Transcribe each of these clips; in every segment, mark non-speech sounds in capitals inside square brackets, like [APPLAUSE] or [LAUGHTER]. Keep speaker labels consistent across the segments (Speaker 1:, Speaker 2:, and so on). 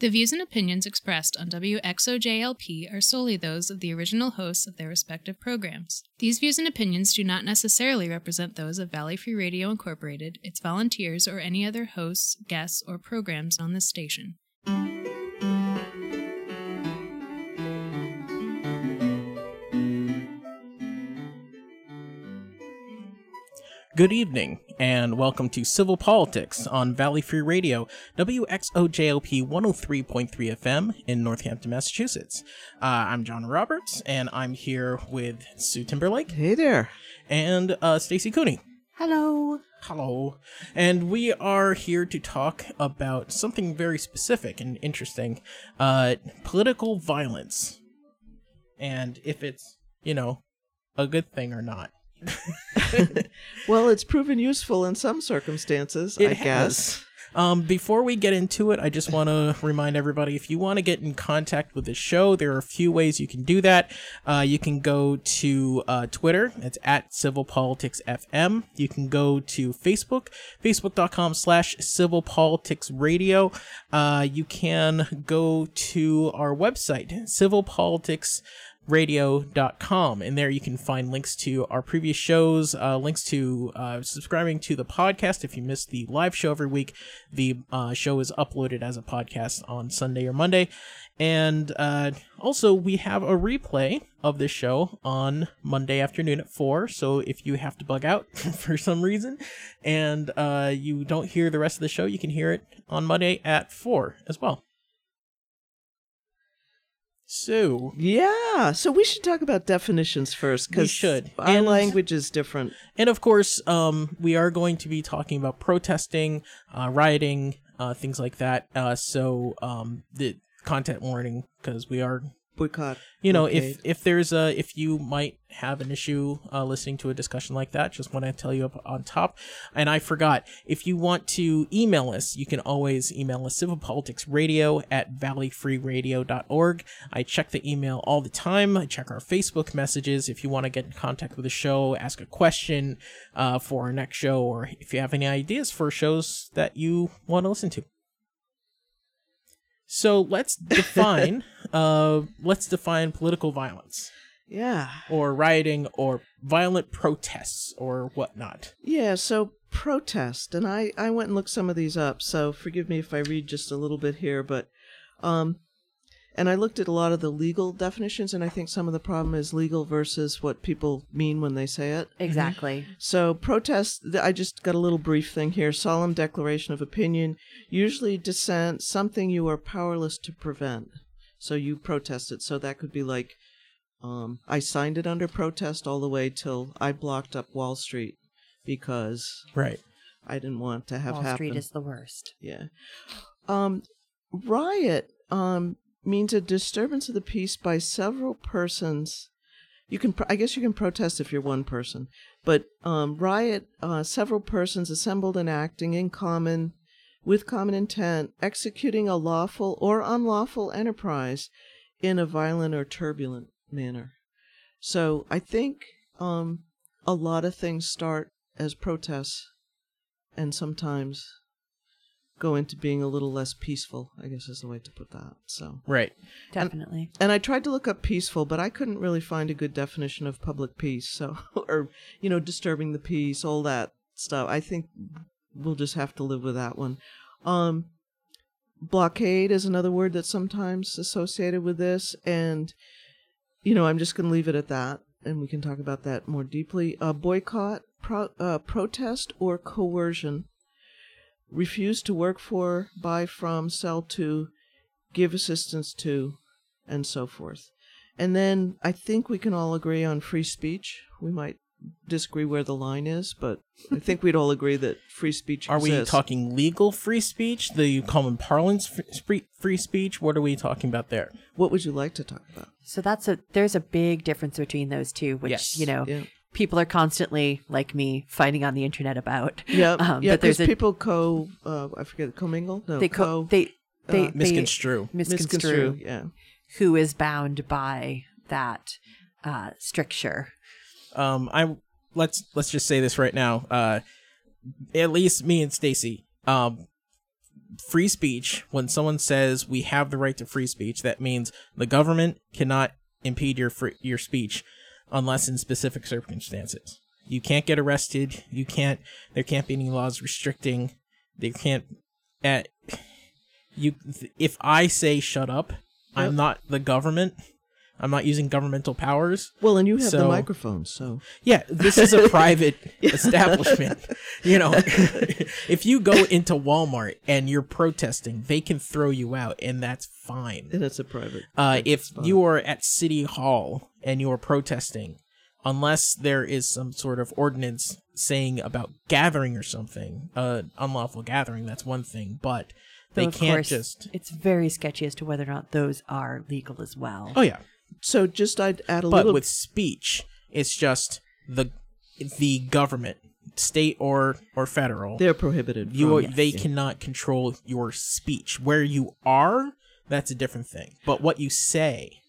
Speaker 1: The views and opinions expressed on WXOJLP are solely those of the original hosts of their respective programs. These views and opinions do not necessarily represent those of Valley Free Radio Incorporated, its volunteers, or any other hosts, guests, or programs on this station.
Speaker 2: Good evening, and welcome to Civil Politics on Valley Free Radio, WXOJLP 103.3 FM in Northampton, Massachusetts. Uh, I'm John Roberts, and I'm here with Sue Timberlake
Speaker 3: Hey there.
Speaker 2: and uh, Stacy Cooney.
Speaker 3: Hello.
Speaker 2: Hello. And we are here to talk about something very specific and interesting uh, political violence. And if it's, you know, a good thing or not. [LAUGHS]
Speaker 3: Well, it's proven useful in some circumstances,
Speaker 2: It
Speaker 3: I
Speaker 2: has.
Speaker 3: guess.
Speaker 2: Um, before we get into it, I just want to remind everybody if you want to get in contact with the show, there are a few ways you can do that. Uh, you can go to uh, Twitter, it's at Civil Politics FM. You can go to Facebook, facebook.com slash Civil Politics Radio. Uh, you can go to our website, Civil Politics radio.com and there you can find links to our previous shows uh, links to uh, subscribing to the podcast if you missed the live show every week. The uh, show is uploaded as a podcast on sunday or monday. And uh, also we have a replay of this show on monday afternoon at 4 so if you have to bug out [LAUGHS] for some reason and uh, you don't hear the rest of the show you can hear it on monday at 4 as well so
Speaker 3: Yeah. So we should talk about definitions first
Speaker 2: We
Speaker 3: because
Speaker 2: should.
Speaker 3: our
Speaker 2: And-
Speaker 3: language is different.
Speaker 2: And of course, um, we are going to be talking about protesting, uh, rioting, uh, things like that. Uh, so um, the content warning because we are,
Speaker 3: Boycott.
Speaker 2: you know,
Speaker 3: blockade.
Speaker 2: if if there's a if you might have an issue uh, listening to a discussion like that, just want to tell you up on top. And I forgot, if you want to email us, you can always email us civilpoliticsradio at valleyfreeradio.org. I check the email all the time. I check our Facebook messages. If you want to get in contact with the show, ask a question uh, for our next show, or if you have any ideas for shows that you want to listen to. So let's [LAUGHS] define uh, let's define political violence
Speaker 3: yeah.
Speaker 2: or rioting or violent protests or whatnot.
Speaker 3: Yeah. So protest, and I I went and looked some of these up. So forgive me if I read just a little bit here, but um, and I looked at a lot of the legal definitions, and I think some of the problem is legal versus what people mean when they say it.
Speaker 4: Exactly.
Speaker 3: So, protest, I just got a little brief thing here. Solemn declaration of opinion, usually dissent, something you are powerless to prevent. So, you protest it. So, that could be like, um, I signed it under protest all the way till I blocked up Wall Street because
Speaker 2: Right.
Speaker 3: I didn't want to have
Speaker 4: Wall
Speaker 3: happen.
Speaker 4: Wall Street is the worst.
Speaker 3: Yeah. Um, riot um, means a disturbance of the peace by several persons. You can, I guess, you can protest if you're one person, but um, riot, uh, several persons assembled and acting in common, with common intent, executing a lawful or unlawful enterprise in a violent or turbulent manner. So I think um, a lot of things start as protests, and sometimes go into being a little less peaceful, I guess is the way to put that. So,
Speaker 2: Right.
Speaker 4: Definitely.
Speaker 3: and I tried to look up peaceful, but I couldn't really find a good definition of public peace. So, [LAUGHS] or, you know, disturbing the peace, all that stuff. I think we'll just have to live with that one. Um, blockade is another word that's sometimes associated with this. And, you know, I'm just going to leave it at that. And we can talk about that more deeply. Uh, boycott, pro- uh, protest, or coercion refuse to work for, buy from, sell to, give assistance to, and so forth. And then I think we can all agree on free speech. We might disagree where the line is, but I think we'd all agree that free speech
Speaker 2: Are we talking legal free speech, the common parlance free, free speech? What are we talking about there?
Speaker 3: What would you like to talk about?
Speaker 4: So that's a there's a big difference between those two, which
Speaker 2: Yes.
Speaker 4: you know
Speaker 3: Yeah.
Speaker 4: People are constantly like me fighting on the internet about.
Speaker 3: Yeah,
Speaker 4: Um,
Speaker 3: yeah,
Speaker 4: but there's
Speaker 3: because
Speaker 4: a
Speaker 3: people co, uh, I forget, commingle? No,
Speaker 4: they co-
Speaker 3: co,
Speaker 4: they they,
Speaker 3: uh,
Speaker 4: they
Speaker 2: Misconstrue.
Speaker 4: misconstrue,
Speaker 3: yeah.
Speaker 4: who is bound by that uh, stricture.
Speaker 2: Um, I let's let's just say this right now. Uh, at least me and Stacy, um, free speech, when someone says we have the right to free speech, that means the government cannot impede your free, your speech unless in specific circumstances. You can't get arrested. You can't. There can't be any laws restricting. There can't. At you, if I say shut up, I'm not the government. I'm not using governmental powers.
Speaker 3: Well, and you have the microphone, so
Speaker 2: Yeah, this is a [LAUGHS] private establishment. You know, [LAUGHS] if you go into Walmart and you're protesting, they can throw you out, and that's fine.
Speaker 3: and it's a private.
Speaker 2: Uh, if you are at City Hall and you are protesting, unless there is some sort of ordinance saying about gathering or something, uh, unlawful gathering, that's one thing, but they
Speaker 4: of
Speaker 2: can't
Speaker 4: course,
Speaker 2: just.
Speaker 4: It's very sketchy as to whether or not those are legal as well.
Speaker 2: Oh yeah,
Speaker 3: So just I'd add a
Speaker 2: but
Speaker 3: little.
Speaker 2: But with speech, it's just the the government, state or or federal.
Speaker 3: they're prohibited.
Speaker 2: you
Speaker 3: from,
Speaker 2: are, they
Speaker 3: yeah.
Speaker 2: cannot control your speech where you are that's a different thing but what you say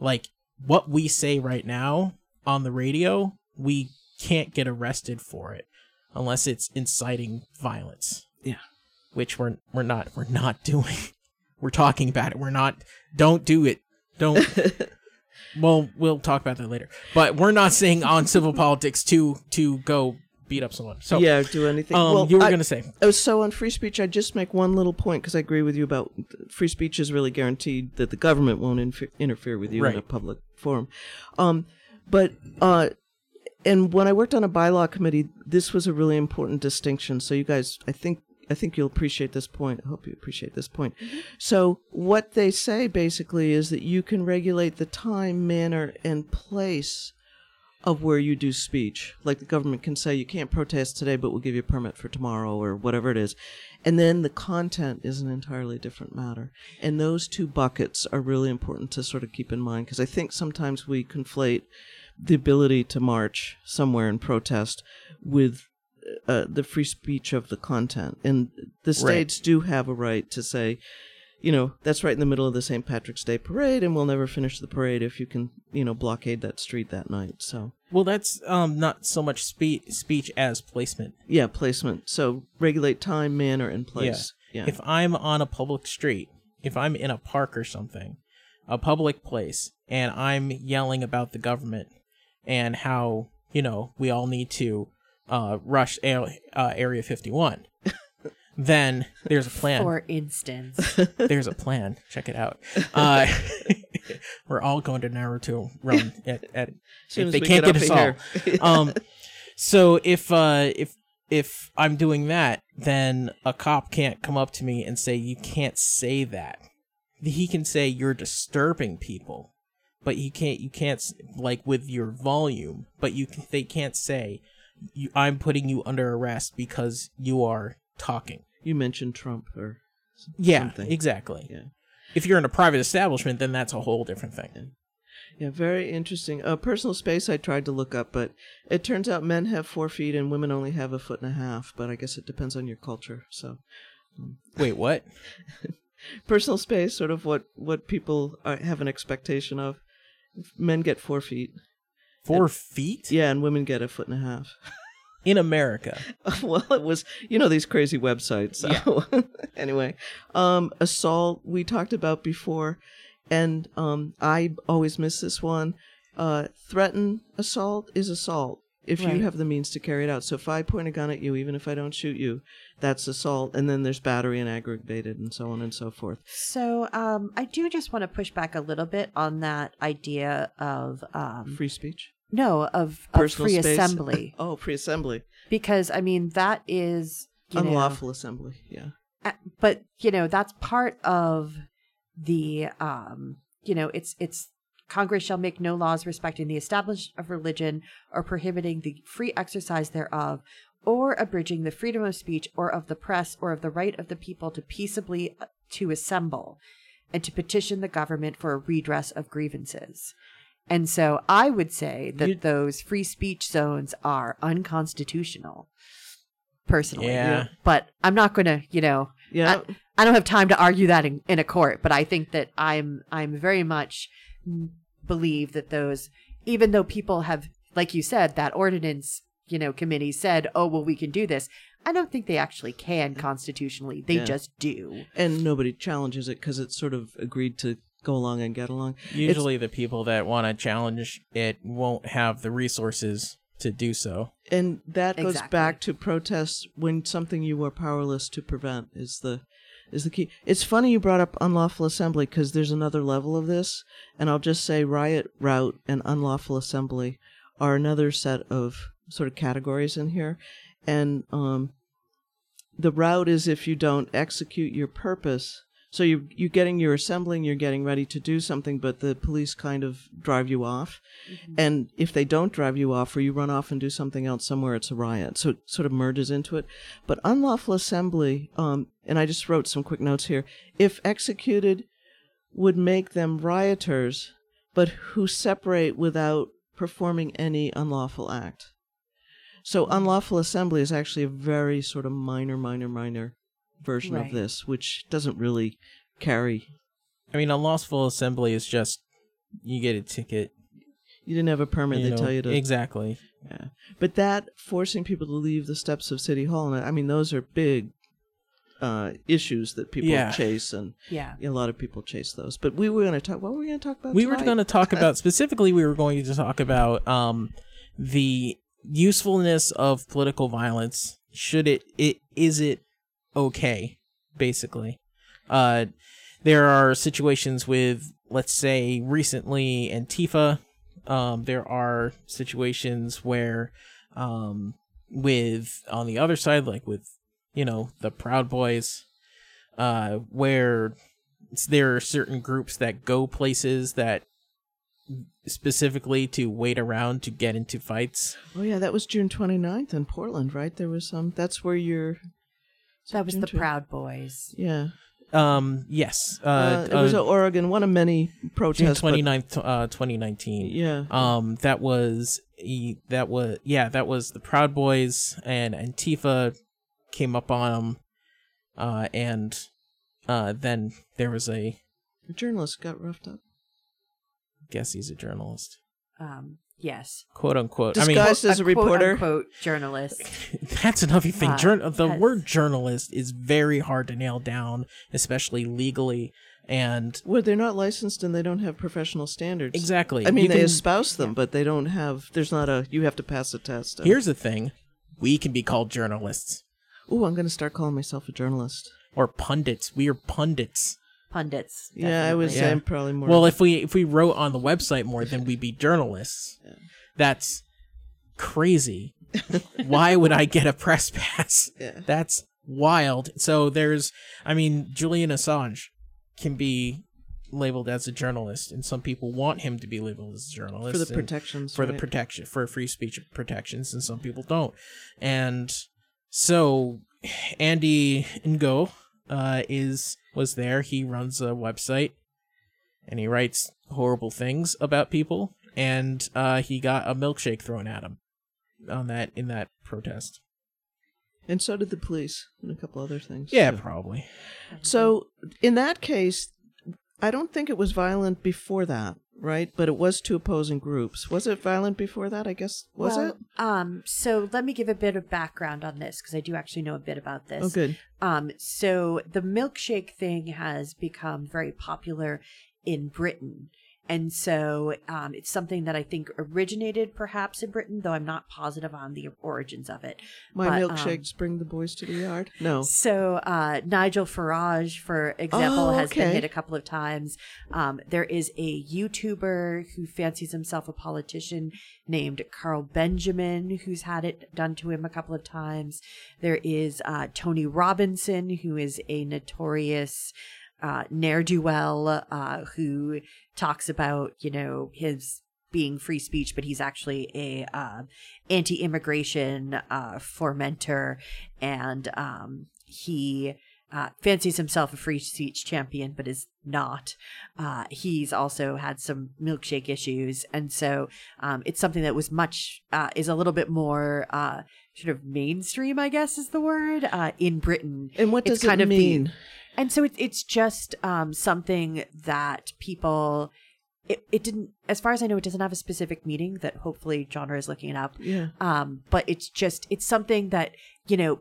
Speaker 2: like what we say right now on the radio we can't get arrested for it unless it's inciting violence.
Speaker 3: Yeah.
Speaker 2: which we're we're not we're not [LAUGHS] doing. We're talking about it. We're not don't do it. Don't [LAUGHS] well we'll talk about that later. But we're not saying on civil politics to to go beat up someone. So
Speaker 3: yeah, do anything.
Speaker 2: um
Speaker 3: well,
Speaker 2: you were
Speaker 3: I-
Speaker 2: gonna say.
Speaker 3: Oh, so on free speech, I just make one little point because I agree with you about free speech is really guaranteed that the government won't inf- interfere with you in a
Speaker 2: Right.
Speaker 3: Forum. Um, but uh, and when I worked on a bylaw committee, this was a really important distinction. So you guys, I think. I think you'll appreciate this point. I hope you appreciate this point. So, what they say basically is that you can regulate the time, manner, and place of where you do speech. Like the government can say you can't protest today, but we'll give you a permit for tomorrow or whatever it is. And then the content is an entirely different matter. And those two buckets are really important to sort of keep in mind because I think sometimes we conflate the ability to march somewhere and protest with uh, the free speech of the content. And the states do have a right to say, you know, that's right in the middle of the St. Patrick's Day parade, and we'll never finish the parade if you can, you know, blockade that street that night. So,
Speaker 2: Well, that's um not so much spe- speech as placement.
Speaker 3: yeah, placement. So, regulate time, manner, and place. Yeah. yeah.
Speaker 2: If I'm on a public street, if I'm in a park or something, a public place, and I'm yelling about the government and how you know we all need to uh, rush a- uh, Area 51, then there's a plan.
Speaker 4: For instance, [LAUGHS]
Speaker 2: there's a plan. Check it out. Uh, [LAUGHS] we're all going to Naruto run at, at if they can't
Speaker 3: get
Speaker 2: get, us all. um, so if uh, if if I'm doing that, then a cop can't come up to me and say you can't say that. He can say you're disturbing people, but you can't you can't like with your volume. But you can, they can't say you, I'm putting you under arrest because you are talking.
Speaker 3: You mentioned Trump or
Speaker 2: Yeah,
Speaker 3: something.
Speaker 2: exactly.
Speaker 3: Yeah.
Speaker 2: If you're in a private establishment, then that's a whole different thing.
Speaker 3: Yeah, very interesting. Uh, personal space I tried to look up, but it turns out men have four feet and women only have a foot and a half. But I guess it depends on your culture. So, [LAUGHS]
Speaker 2: Wait, what?
Speaker 3: personal space, sort of what what people are, have an expectation of. Men get four feet.
Speaker 2: Four feet
Speaker 3: Yeah, and women get a foot and a half. [LAUGHS]
Speaker 2: in America. [LAUGHS]
Speaker 3: well, it was you know these crazy websites. So [LAUGHS] anyway, um, assault we talked about before, and um, I always miss this one. Uh, threaten assault is assault if
Speaker 4: Right.
Speaker 3: you have the means to carry it out. So if I point a gun at you, even if I don't shoot you, that's assault. And then there's battery and aggravated, and so on and so forth.
Speaker 4: so um, I do just want to push back a little bit on that idea of um,
Speaker 3: Free speech,
Speaker 4: no of, of
Speaker 3: personal
Speaker 4: free
Speaker 3: space.
Speaker 4: assembly [LAUGHS]
Speaker 3: oh, free assembly,
Speaker 4: because I mean that is you know,
Speaker 3: unlawful assembly. Yeah.
Speaker 4: But you know that's part of the um you know it's it's congress shall make no laws respecting the establishment of religion or prohibiting the free exercise thereof or abridging the freedom of speech or of the press or of the right of the people to peaceably uh, to assemble and to petition the government for a redress of grievances and so i would say that
Speaker 3: You-
Speaker 4: those free speech zones are unconstitutional personally
Speaker 2: Yeah.
Speaker 4: but i'm not going to you know
Speaker 3: Yeah.
Speaker 4: I, I don't have time to argue that in, in a court, but I think that I'm I'm very much believe that those even though people have like you said that ordinance you know committee said oh well we can do this I don't think they actually can constitutionally. They
Speaker 3: Yeah.
Speaker 4: just do.
Speaker 3: and nobody challenges it because it's sort of agreed to go along and get along.
Speaker 2: Usually, the people that want to challenge it won't have the resources to do so.
Speaker 3: and that goes back to protests when something you are powerless to prevent is the is the key. It's funny you brought up unlawful assembly because there's another level of this, and I'll just say riot rout and unlawful assembly are another set of sort of categories in here, and um, the rout is if you don't execute your purpose. So you you're getting your assembling, you're getting ready to do something, but the police kind of drive you off. And if they don't drive you off or you run off and do something else somewhere, it's a riot. So it sort of merges into it. But unlawful assembly, um, and I just wrote some quick notes here, if executed, would make them rioters, but who separate without performing any unlawful act. So unlawful assembly is actually a very sort of minor, minor, minor version
Speaker 4: Right.
Speaker 3: of this, which doesn't really carry.
Speaker 2: I mean, unlawful assembly is just you get a ticket.
Speaker 3: You didn't have a permit.
Speaker 2: you
Speaker 3: they
Speaker 2: know,
Speaker 3: tell you to
Speaker 2: exactly.
Speaker 3: Yeah. But that forcing people to leave the steps of City Hall, and I mean, those are big uh, issues that people
Speaker 2: Yeah.
Speaker 3: chase, and
Speaker 4: Yeah.
Speaker 3: a lot of people chase those. But we were going to talk. What were we going to talk about?
Speaker 2: we were going to talk [LAUGHS] about specifically we were going to talk about um the usefulness of political violence should it it is it okay basically uh there are situations with let's say recently antifa um there are situations where um with on the other side like with you know the proud boys uh where there are certain groups that go places that specifically to wait around to get into fights.
Speaker 3: Oh yeah, that was June 29th in Portland, right? There was some. That's where you're.
Speaker 4: That was the Proud Boys.
Speaker 3: Yeah.
Speaker 2: Um, yes. Uh,
Speaker 3: Uh, it was
Speaker 2: uh,
Speaker 3: uh, Oregon, one of many
Speaker 2: June
Speaker 3: protests. but-
Speaker 2: 29th, uh, 2019.
Speaker 3: yeah.
Speaker 2: Um, that was e- that was yeah, that was the Proud Boys and Antifa came up on them, uh, and uh, then there was a
Speaker 3: a journalist got roughed up.
Speaker 2: guess he's a journalist,
Speaker 4: Um, yes.
Speaker 2: quote unquote. I mean,
Speaker 3: Disguised as a, reporter.
Speaker 4: quote journalist. [LAUGHS]
Speaker 2: That's another thing.
Speaker 4: Uh,
Speaker 2: Jour- the
Speaker 4: has-
Speaker 2: word journalist is very hard to nail down, especially legally. And
Speaker 3: Well, they're not licensed and they don't have professional standards.
Speaker 2: exactly,
Speaker 3: I mean,
Speaker 2: you
Speaker 3: they
Speaker 2: can-
Speaker 3: espouse them, but they don't have. There's not a. You have to pass a test.
Speaker 2: here's the thing: we can be called journalists
Speaker 3: Ooh, I'm going to start calling myself a journalist.
Speaker 2: or pundits. We are pundits.
Speaker 4: Pundits.
Speaker 3: Yeah, I would
Speaker 4: definitely.
Speaker 3: say
Speaker 2: Yeah.
Speaker 3: I'm probably more.
Speaker 2: Well, if we if we wrote on the website more, then we'd be journalists. [LAUGHS] That's crazy. Why would I get a press [LAUGHS] pass?
Speaker 3: Yeah.
Speaker 2: That's wild. So there's, I mean, Julian Assange can be labeled as a journalist, and some people want him to be labeled as a journalist
Speaker 3: for the protections.
Speaker 2: for the protection for free speech protections, and some people don't. And so [SIGHS] Andy Ngo uh, is was there. He runs a website, and he writes horrible things about people. And uh, he got a milkshake thrown at him on that in that protest.
Speaker 3: and so did the police and a couple other things.
Speaker 2: Yeah, probably.
Speaker 3: So in that case, I don't think it was violent before that, right? But it was two opposing groups. Was it violent before that? I guess was
Speaker 4: well,
Speaker 3: it?
Speaker 4: Um, so let me give a bit of background on this because I do actually know a bit about this.
Speaker 3: Oh, good.
Speaker 4: Um, so the milkshake thing has become very popular in Britain. And so um, it's something that I think originated perhaps in Britain, though I'm not positive on the origins of it.
Speaker 3: My
Speaker 4: But, um,
Speaker 3: milkshakes bring the boys to the yard. No.
Speaker 4: So uh, Nigel Farage, for example,
Speaker 3: Oh,
Speaker 4: has been
Speaker 3: okay.
Speaker 4: hit a couple of times. Um, there is a YouTuber who fancies himself a politician named Carl Benjamin, who's had it done to him a couple of times. There is uh, Tony Robinson, who is a notorious uh, ne'er do well uh, who talks about you know his being free speech, but he's actually a uh, anti-immigration uh, fomenter, and um, he uh, fancies himself a free speech champion, but is not. Uh, he's also had some milkshake issues, and so um, it's something that was much uh, is a little bit more uh, sort of mainstream, I guess is the word uh, in Britain.
Speaker 3: And what does
Speaker 4: kind
Speaker 3: it
Speaker 4: of the-
Speaker 3: mean?
Speaker 4: And so it, it's just um, something that people. It, it didn't, as far as I know, it doesn't have a specific meaning that hopefully genre is looking it up.
Speaker 3: yeah.
Speaker 4: Um, but it's just, it's something that, you know,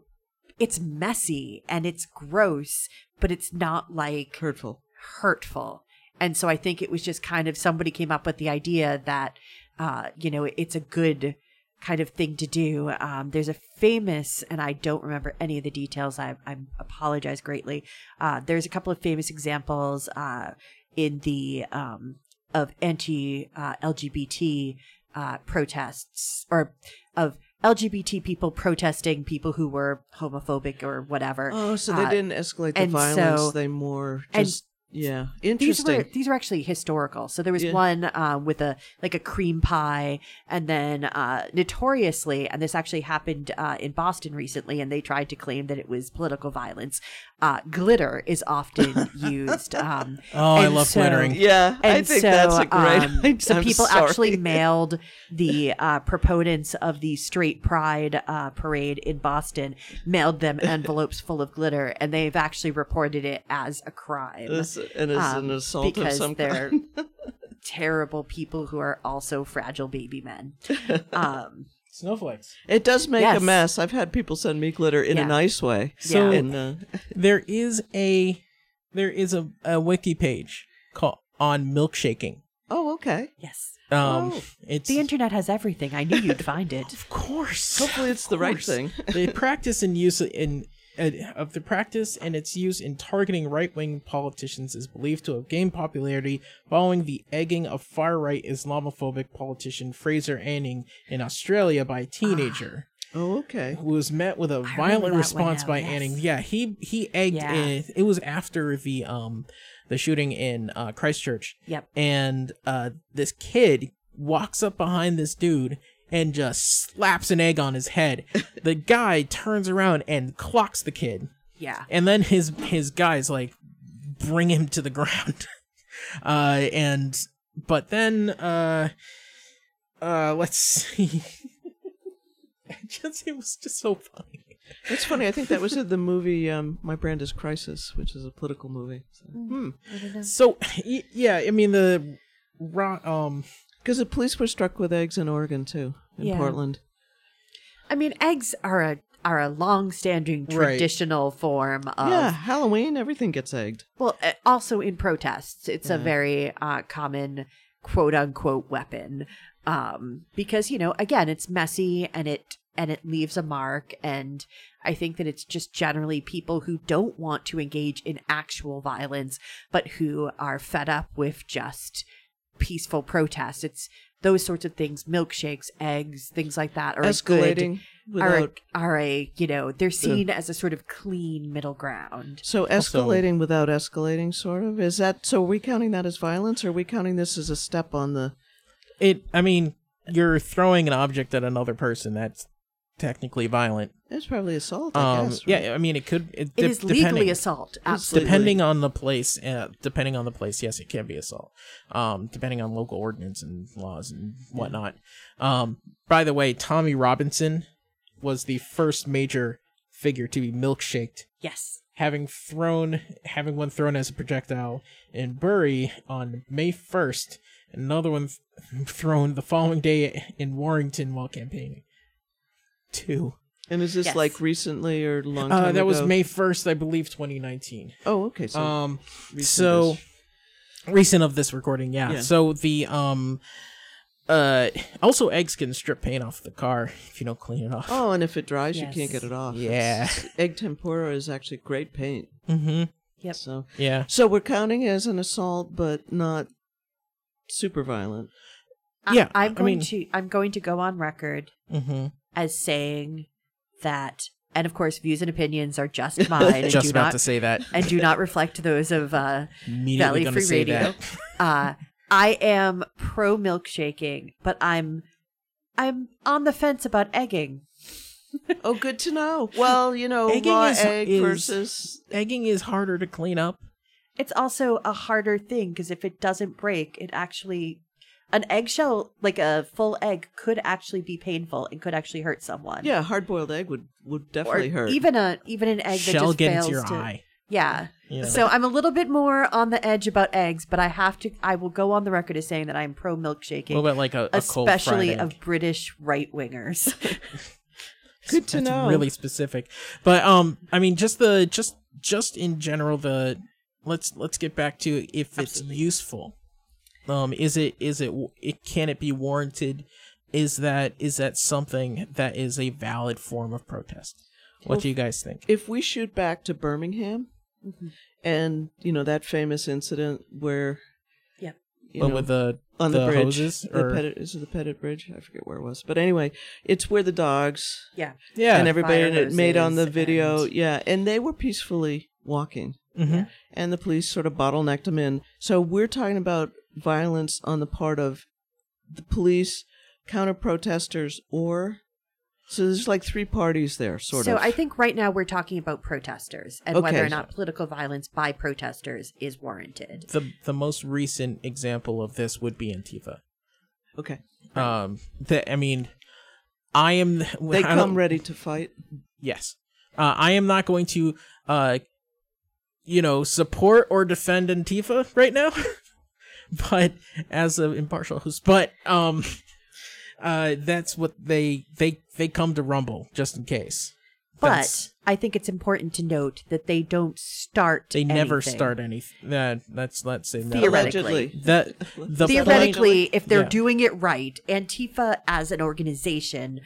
Speaker 4: it's messy and it's gross, but it's not like
Speaker 3: Hurtful.
Speaker 4: hurtful. And so I think it was just kind of somebody came up with the idea that, uh, you know, it's a good kind of thing to do. Um, there's a famous, and I don't remember any of the details. I, I apologize greatly. Uh, there's a couple of famous examples uh, in the um, of anti uh, LGBT uh, protests or of LGBT people protesting people who were homophobic or whatever.
Speaker 3: Oh, so they
Speaker 4: Uh,
Speaker 3: didn't escalate the violence.
Speaker 4: so-
Speaker 3: they more just yeah,
Speaker 4: these
Speaker 3: interesting.
Speaker 4: were these were actually historical. So there was
Speaker 3: Yeah.
Speaker 4: one uh, with a like a cream pie, and then uh, notoriously, and this actually happened uh, in Boston recently, and they tried to claim that it was political violence. Uh, glitter is often [LAUGHS] used. Um,
Speaker 2: Oh, I love
Speaker 4: so-
Speaker 2: glittering.
Speaker 3: yeah, I think
Speaker 4: so,
Speaker 3: that's a great.
Speaker 4: um, [LAUGHS] so
Speaker 3: I'm
Speaker 4: people
Speaker 3: sorry.
Speaker 4: actually mailed the uh, proponents of the straight pride uh, parade in Boston mailed them [LAUGHS] envelopes full of glitter, and they've actually reported it as a crime
Speaker 3: As- and as
Speaker 4: um,
Speaker 3: an assault of
Speaker 4: because
Speaker 3: some
Speaker 4: they're
Speaker 3: kind. [LAUGHS]
Speaker 4: terrible people who are also fragile baby men. [LAUGHS] Um,
Speaker 2: Snowflakes.
Speaker 3: It does make
Speaker 4: Yes.
Speaker 3: a mess. I've had people send me glitter in a nice way.
Speaker 2: So-
Speaker 3: and, uh, [LAUGHS]
Speaker 2: There is a there is a, a wiki page called on milkshaking.
Speaker 3: oh, okay.
Speaker 4: yes,
Speaker 2: Um,
Speaker 3: Oh.
Speaker 2: it's
Speaker 4: the internet has everything. I knew you'd find it.
Speaker 2: Of course.
Speaker 3: Hopefully, it's the right thing.
Speaker 2: the practice and use it in of the practice and its use in targeting right-wing politicians is believed to have gained popularity following the egging of far-right Islamophobic politician Fraser Anning in Australia by a teenager.
Speaker 3: Oh, okay.
Speaker 2: Who was met with a violent response by
Speaker 4: yes.
Speaker 2: Anning? Yeah, he he egged.
Speaker 4: Yeah.
Speaker 2: It, it was after the um the shooting in uh, Christchurch,
Speaker 4: Yep.
Speaker 2: and uh, this kid walks up behind this dude and just slaps an egg on his head. [LAUGHS] the guy turns around and clocks the kid,
Speaker 4: Yeah.
Speaker 2: and then his his guys like bring him to the [LAUGHS] ground. uh, and but then uh, uh, let's see. [LAUGHS] It just it was just so funny.
Speaker 3: It's funny. I think that was in the movie um, My Brand is Crisis, which is a political movie.
Speaker 4: Mm.
Speaker 3: Hmm.
Speaker 2: So y- yeah, I mean the ro- um
Speaker 3: Because the police were struck with eggs in Oregon too, in
Speaker 4: Yeah.
Speaker 3: Portland.
Speaker 4: I mean, eggs are a are a long-standing
Speaker 2: Right.
Speaker 4: traditional form of
Speaker 3: yeah, Halloween, everything gets egged.
Speaker 4: Well, uh, also in protests, it's a very uh, common quote unquote weapon um, because you know again it's messy and it and it leaves a mark and I think that it's just generally people who don't want to engage in actual violence but who are fed up with just peaceful protest. It's those sorts of things, milkshakes, eggs, things like that are a good
Speaker 3: Escalating
Speaker 4: are a, are a you know they're seen as a sort of clean middle ground.
Speaker 3: So
Speaker 2: Also-
Speaker 3: escalating without escalating, sort of. Is that so? Are we counting that as violence, or are we counting this as a step on the?
Speaker 2: it I mean you're throwing an object at another person that's technically violent.
Speaker 3: It's probably assault. I
Speaker 2: Um
Speaker 3: guess. right?
Speaker 2: yeah, I mean it could it,
Speaker 4: It
Speaker 2: de-
Speaker 4: is legally assault. Absolutely.
Speaker 2: Depending on the place, uh, depending on the place, yes, it can be assault. Um, depending on local ordinance and laws and whatnot. Um, by the way, Tommy Robinson was the first major figure to be milkshaked,
Speaker 4: Yes.
Speaker 2: having thrown, having one thrown as a projectile in Bury on May first, another one th- [LAUGHS] thrown the following day in Warrington while campaigning. Two.
Speaker 3: And is this
Speaker 4: Yes.
Speaker 3: like recently or long time
Speaker 2: Uh, that was? May first, I believe, 2019.
Speaker 3: Oh, okay. So
Speaker 2: um
Speaker 3: recent
Speaker 2: so recent of this recording yeah.
Speaker 3: Yeah.
Speaker 2: so the um uh also eggs can strip paint off the car if you don't clean it off
Speaker 3: Oh, and if it dries, you can't get it off.
Speaker 2: Yeah.
Speaker 3: It's- [LAUGHS] egg tempera is actually great paint.
Speaker 2: mm-hmm
Speaker 4: Yep.
Speaker 3: So,
Speaker 2: yeah
Speaker 3: so we're counting as an assault, but not super violent.
Speaker 4: I-
Speaker 2: Yeah,
Speaker 4: I'm
Speaker 2: I
Speaker 4: going
Speaker 2: mean-
Speaker 4: to I'm going to go on record
Speaker 2: mm-hmm
Speaker 4: as saying that and of course views and opinions are just [LAUGHS] mine and
Speaker 2: just
Speaker 4: do
Speaker 2: about
Speaker 4: not
Speaker 2: to say that
Speaker 4: and do not reflect those of uh
Speaker 2: immediately
Speaker 4: Valley Free
Speaker 2: say
Speaker 4: Radio.
Speaker 2: that [LAUGHS]
Speaker 4: uh I am pro milkshaking, but I'm I'm on the fence about egging.
Speaker 3: Oh, good to know. Well, you know,
Speaker 2: Egging
Speaker 3: raw
Speaker 2: is-
Speaker 3: egg
Speaker 2: is-
Speaker 3: versus
Speaker 2: egging is harder to clean up
Speaker 4: It's also a harder thing because if it doesn't break, it actually an eggshell like a full egg could actually be painful and could actually hurt someone.
Speaker 3: yeah, hard boiled egg would would
Speaker 4: or
Speaker 3: definitely hurt.
Speaker 4: even a even an egg that just
Speaker 2: get
Speaker 4: fails
Speaker 2: into your
Speaker 4: to
Speaker 2: eye
Speaker 4: yeah.
Speaker 2: you know?
Speaker 4: So I'm a little bit more on the edge about eggs, but I have to. I will go on the record as saying that I'm pro milkshaking,
Speaker 2: what about like a, a cold
Speaker 4: especially
Speaker 2: fried egg?
Speaker 4: of British right wingers. [LAUGHS]
Speaker 3: Good to
Speaker 2: that's
Speaker 3: know.
Speaker 2: really specific. But um, I mean, just the just just in general, the let's let's get back to if it's
Speaker 3: Absolutely.
Speaker 2: useful. Um, is it is it it can it be warranted? Is that is that something that is a valid form of protest? What
Speaker 3: Well,
Speaker 2: do you guys think?
Speaker 3: if we shoot back to Birmingham,
Speaker 4: Mhm.
Speaker 3: and you know that famous incident where,
Speaker 4: Yeah.
Speaker 2: But
Speaker 3: know,
Speaker 2: with the
Speaker 3: on
Speaker 2: the
Speaker 3: the, bridge,
Speaker 2: hoses,
Speaker 3: the
Speaker 2: or-
Speaker 3: Pettus, is it the Pettus Bridge? I forget where it was, but anyway, it's where the dogs
Speaker 4: Yeah.
Speaker 2: yeah,
Speaker 3: and everybody
Speaker 4: fire
Speaker 3: in it made on the video,
Speaker 4: and-
Speaker 3: yeah, and they were peacefully walking,
Speaker 2: hmm
Speaker 3: and the police sort of bottlenecked them in. So we're talking about violence on the part of the police, counter protesters, or so there's like three parties there, sort
Speaker 4: so
Speaker 3: of.
Speaker 4: So I think right now we're talking about protesters and whether or not political violence by protesters is warranted.
Speaker 2: the the most recent example of this would be Antifa.
Speaker 3: okay,
Speaker 2: Um, that I mean, I am. [LAUGHS]
Speaker 3: they
Speaker 2: I
Speaker 3: come ready to fight.
Speaker 2: Yes. Uh, I am not going to, uh, you know, support or defend Antifa right now, [LAUGHS] [LAUGHS] but as an impartial host, but um, uh, that's what they they they come to Rumble just in case. That's-
Speaker 4: But I think it's important to note that they don't start.
Speaker 2: they never start anything. That that's let's say no.
Speaker 4: Theoretically.
Speaker 2: That the
Speaker 4: Theoretically, if they're
Speaker 2: Yeah.
Speaker 4: doing it right, Antifa as an organization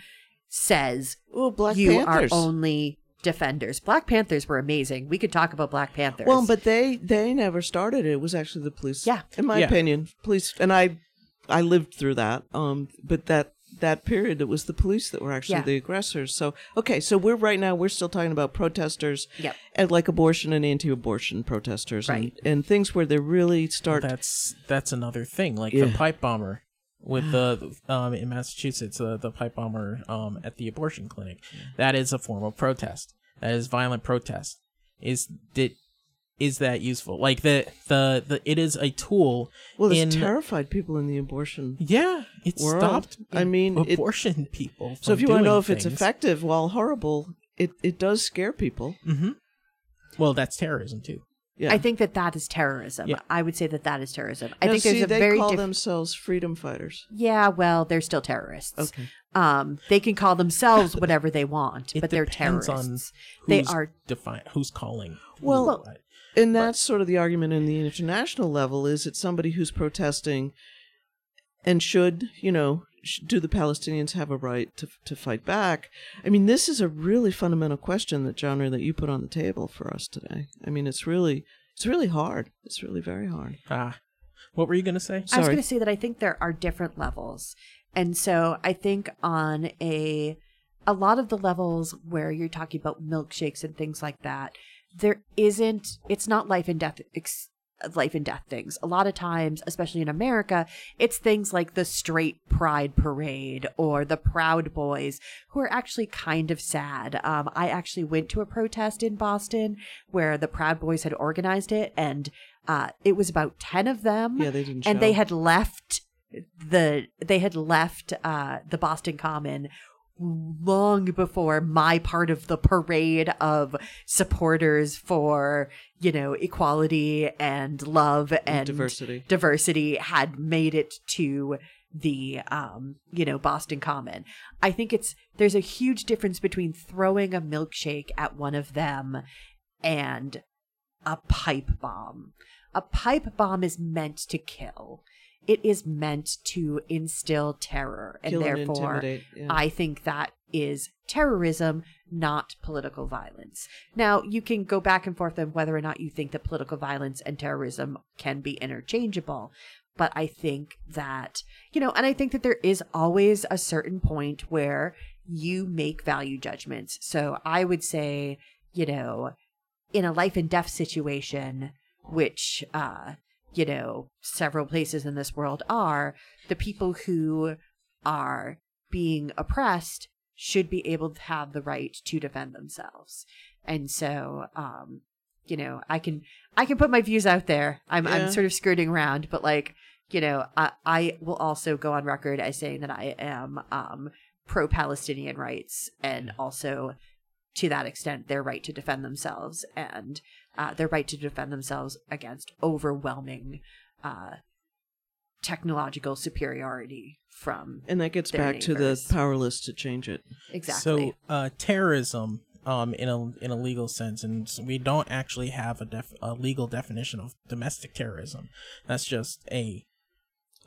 Speaker 4: says
Speaker 3: Oh, Black
Speaker 4: you
Speaker 3: Panthers.
Speaker 4: are only defenders. Black Panthers were amazing. We could talk about Black Panthers.
Speaker 3: Well, but they they never started it. It was actually the police.
Speaker 4: Yeah.
Speaker 3: in my
Speaker 2: Yeah.
Speaker 3: opinion, police. And I I lived through that. Um, but that that period, it was the police that were actually
Speaker 4: Yeah.
Speaker 3: the aggressors. So okay, so we're right now we're still talking about protesters.
Speaker 4: Yep.
Speaker 3: And like abortion and anti-abortion protesters,
Speaker 4: Right.
Speaker 3: And, and things where they really start.
Speaker 2: that's that's another thing. Like
Speaker 3: Yeah.
Speaker 2: the pipe bomber with [SIGHS] the um in Massachusetts, uh, the pipe bomber um at the abortion clinic. That is a form of protest. That is violent protest. Is did is that useful? Like the the the it is a tool.
Speaker 3: well,
Speaker 2: in
Speaker 3: it's terrified people in the abortion.
Speaker 2: yeah, it
Speaker 3: world.
Speaker 2: stopped.
Speaker 3: I mean, it-
Speaker 2: abortion people.
Speaker 3: So if you want to know if it's effective, while horrible, it it does scare people.
Speaker 2: hmm well, that's terrorism too.
Speaker 3: Yeah.
Speaker 4: I think that that is terrorism.
Speaker 2: Yeah.
Speaker 4: I would say that that is terrorism. I
Speaker 3: Now,
Speaker 4: think
Speaker 3: see,
Speaker 4: there's a
Speaker 3: they
Speaker 4: very
Speaker 3: call
Speaker 4: diff-
Speaker 3: themselves freedom fighters.
Speaker 4: Yeah, well, they're still terrorists.
Speaker 3: Okay.
Speaker 4: Um, they can call themselves whatever they want, [LAUGHS]
Speaker 2: It
Speaker 4: but they're
Speaker 2: depends
Speaker 4: terrorists.
Speaker 2: on
Speaker 4: They are
Speaker 2: define who's calling.
Speaker 3: Well,
Speaker 2: what.
Speaker 3: And that's sort of the argument in the international level is it somebody who's protesting and should, you know, sh- do the Palestinians have a right to to fight back? I mean, this is a really fundamental question that genre that you put on the table for us today. I mean, it's really it's really hard. It's really very hard.
Speaker 2: ah, what were you gonna say?
Speaker 4: I was going to say that I think there are different levels. And so I think on a a lot of the levels where you're talking about milkshakes and things like that, there isn't it's not life and death ex- life and death things. A lot of times, especially in America, it's things like the straight pride parade or the proud boys who are actually kind of sad. Um, I actually went to a protest in Boston where the proud boys had organized it and uh, it was about 10 of them
Speaker 3: Yeah, they didn't
Speaker 4: and they had left the they had left uh the Boston Common long before my part of the parade of supporters for you know equality and love and
Speaker 3: diversity.
Speaker 4: diversity had made it to the um you know Boston Common. I think it's there's a huge difference between throwing a milkshake at one of them and a pipe bomb. A pipe bomb is meant to kill. It is meant to instill terror and
Speaker 3: Kill
Speaker 4: therefore
Speaker 3: intimidate, yeah.
Speaker 4: I think that is terrorism, not political violence. Now, you can go back and forth on whether or not you think that political violence and terrorism can be interchangeable. But I think that, you know, and I think that there is always a certain point where you make value judgments. So I would say, you know, in a life and death situation, which, uh, you know, several places in this world are, the people who are being oppressed should be able to have the right to defend themselves. And so, um, you know, I can I can put my views out there. I'm
Speaker 3: Yeah.
Speaker 4: I'm sort of skirting around, but like, you know, I I will also go on record as saying that I am um pro Palestinian rights and also to that extent their right to defend themselves and uh, their right to defend themselves against overwhelming uh, technological superiority from
Speaker 3: And that gets
Speaker 4: Their
Speaker 3: back to the powerless to change it.
Speaker 4: exactly.
Speaker 2: So uh, terrorism, um, in a in a legal sense, and s- we don't actually have a def- a legal definition of domestic terrorism. That's just a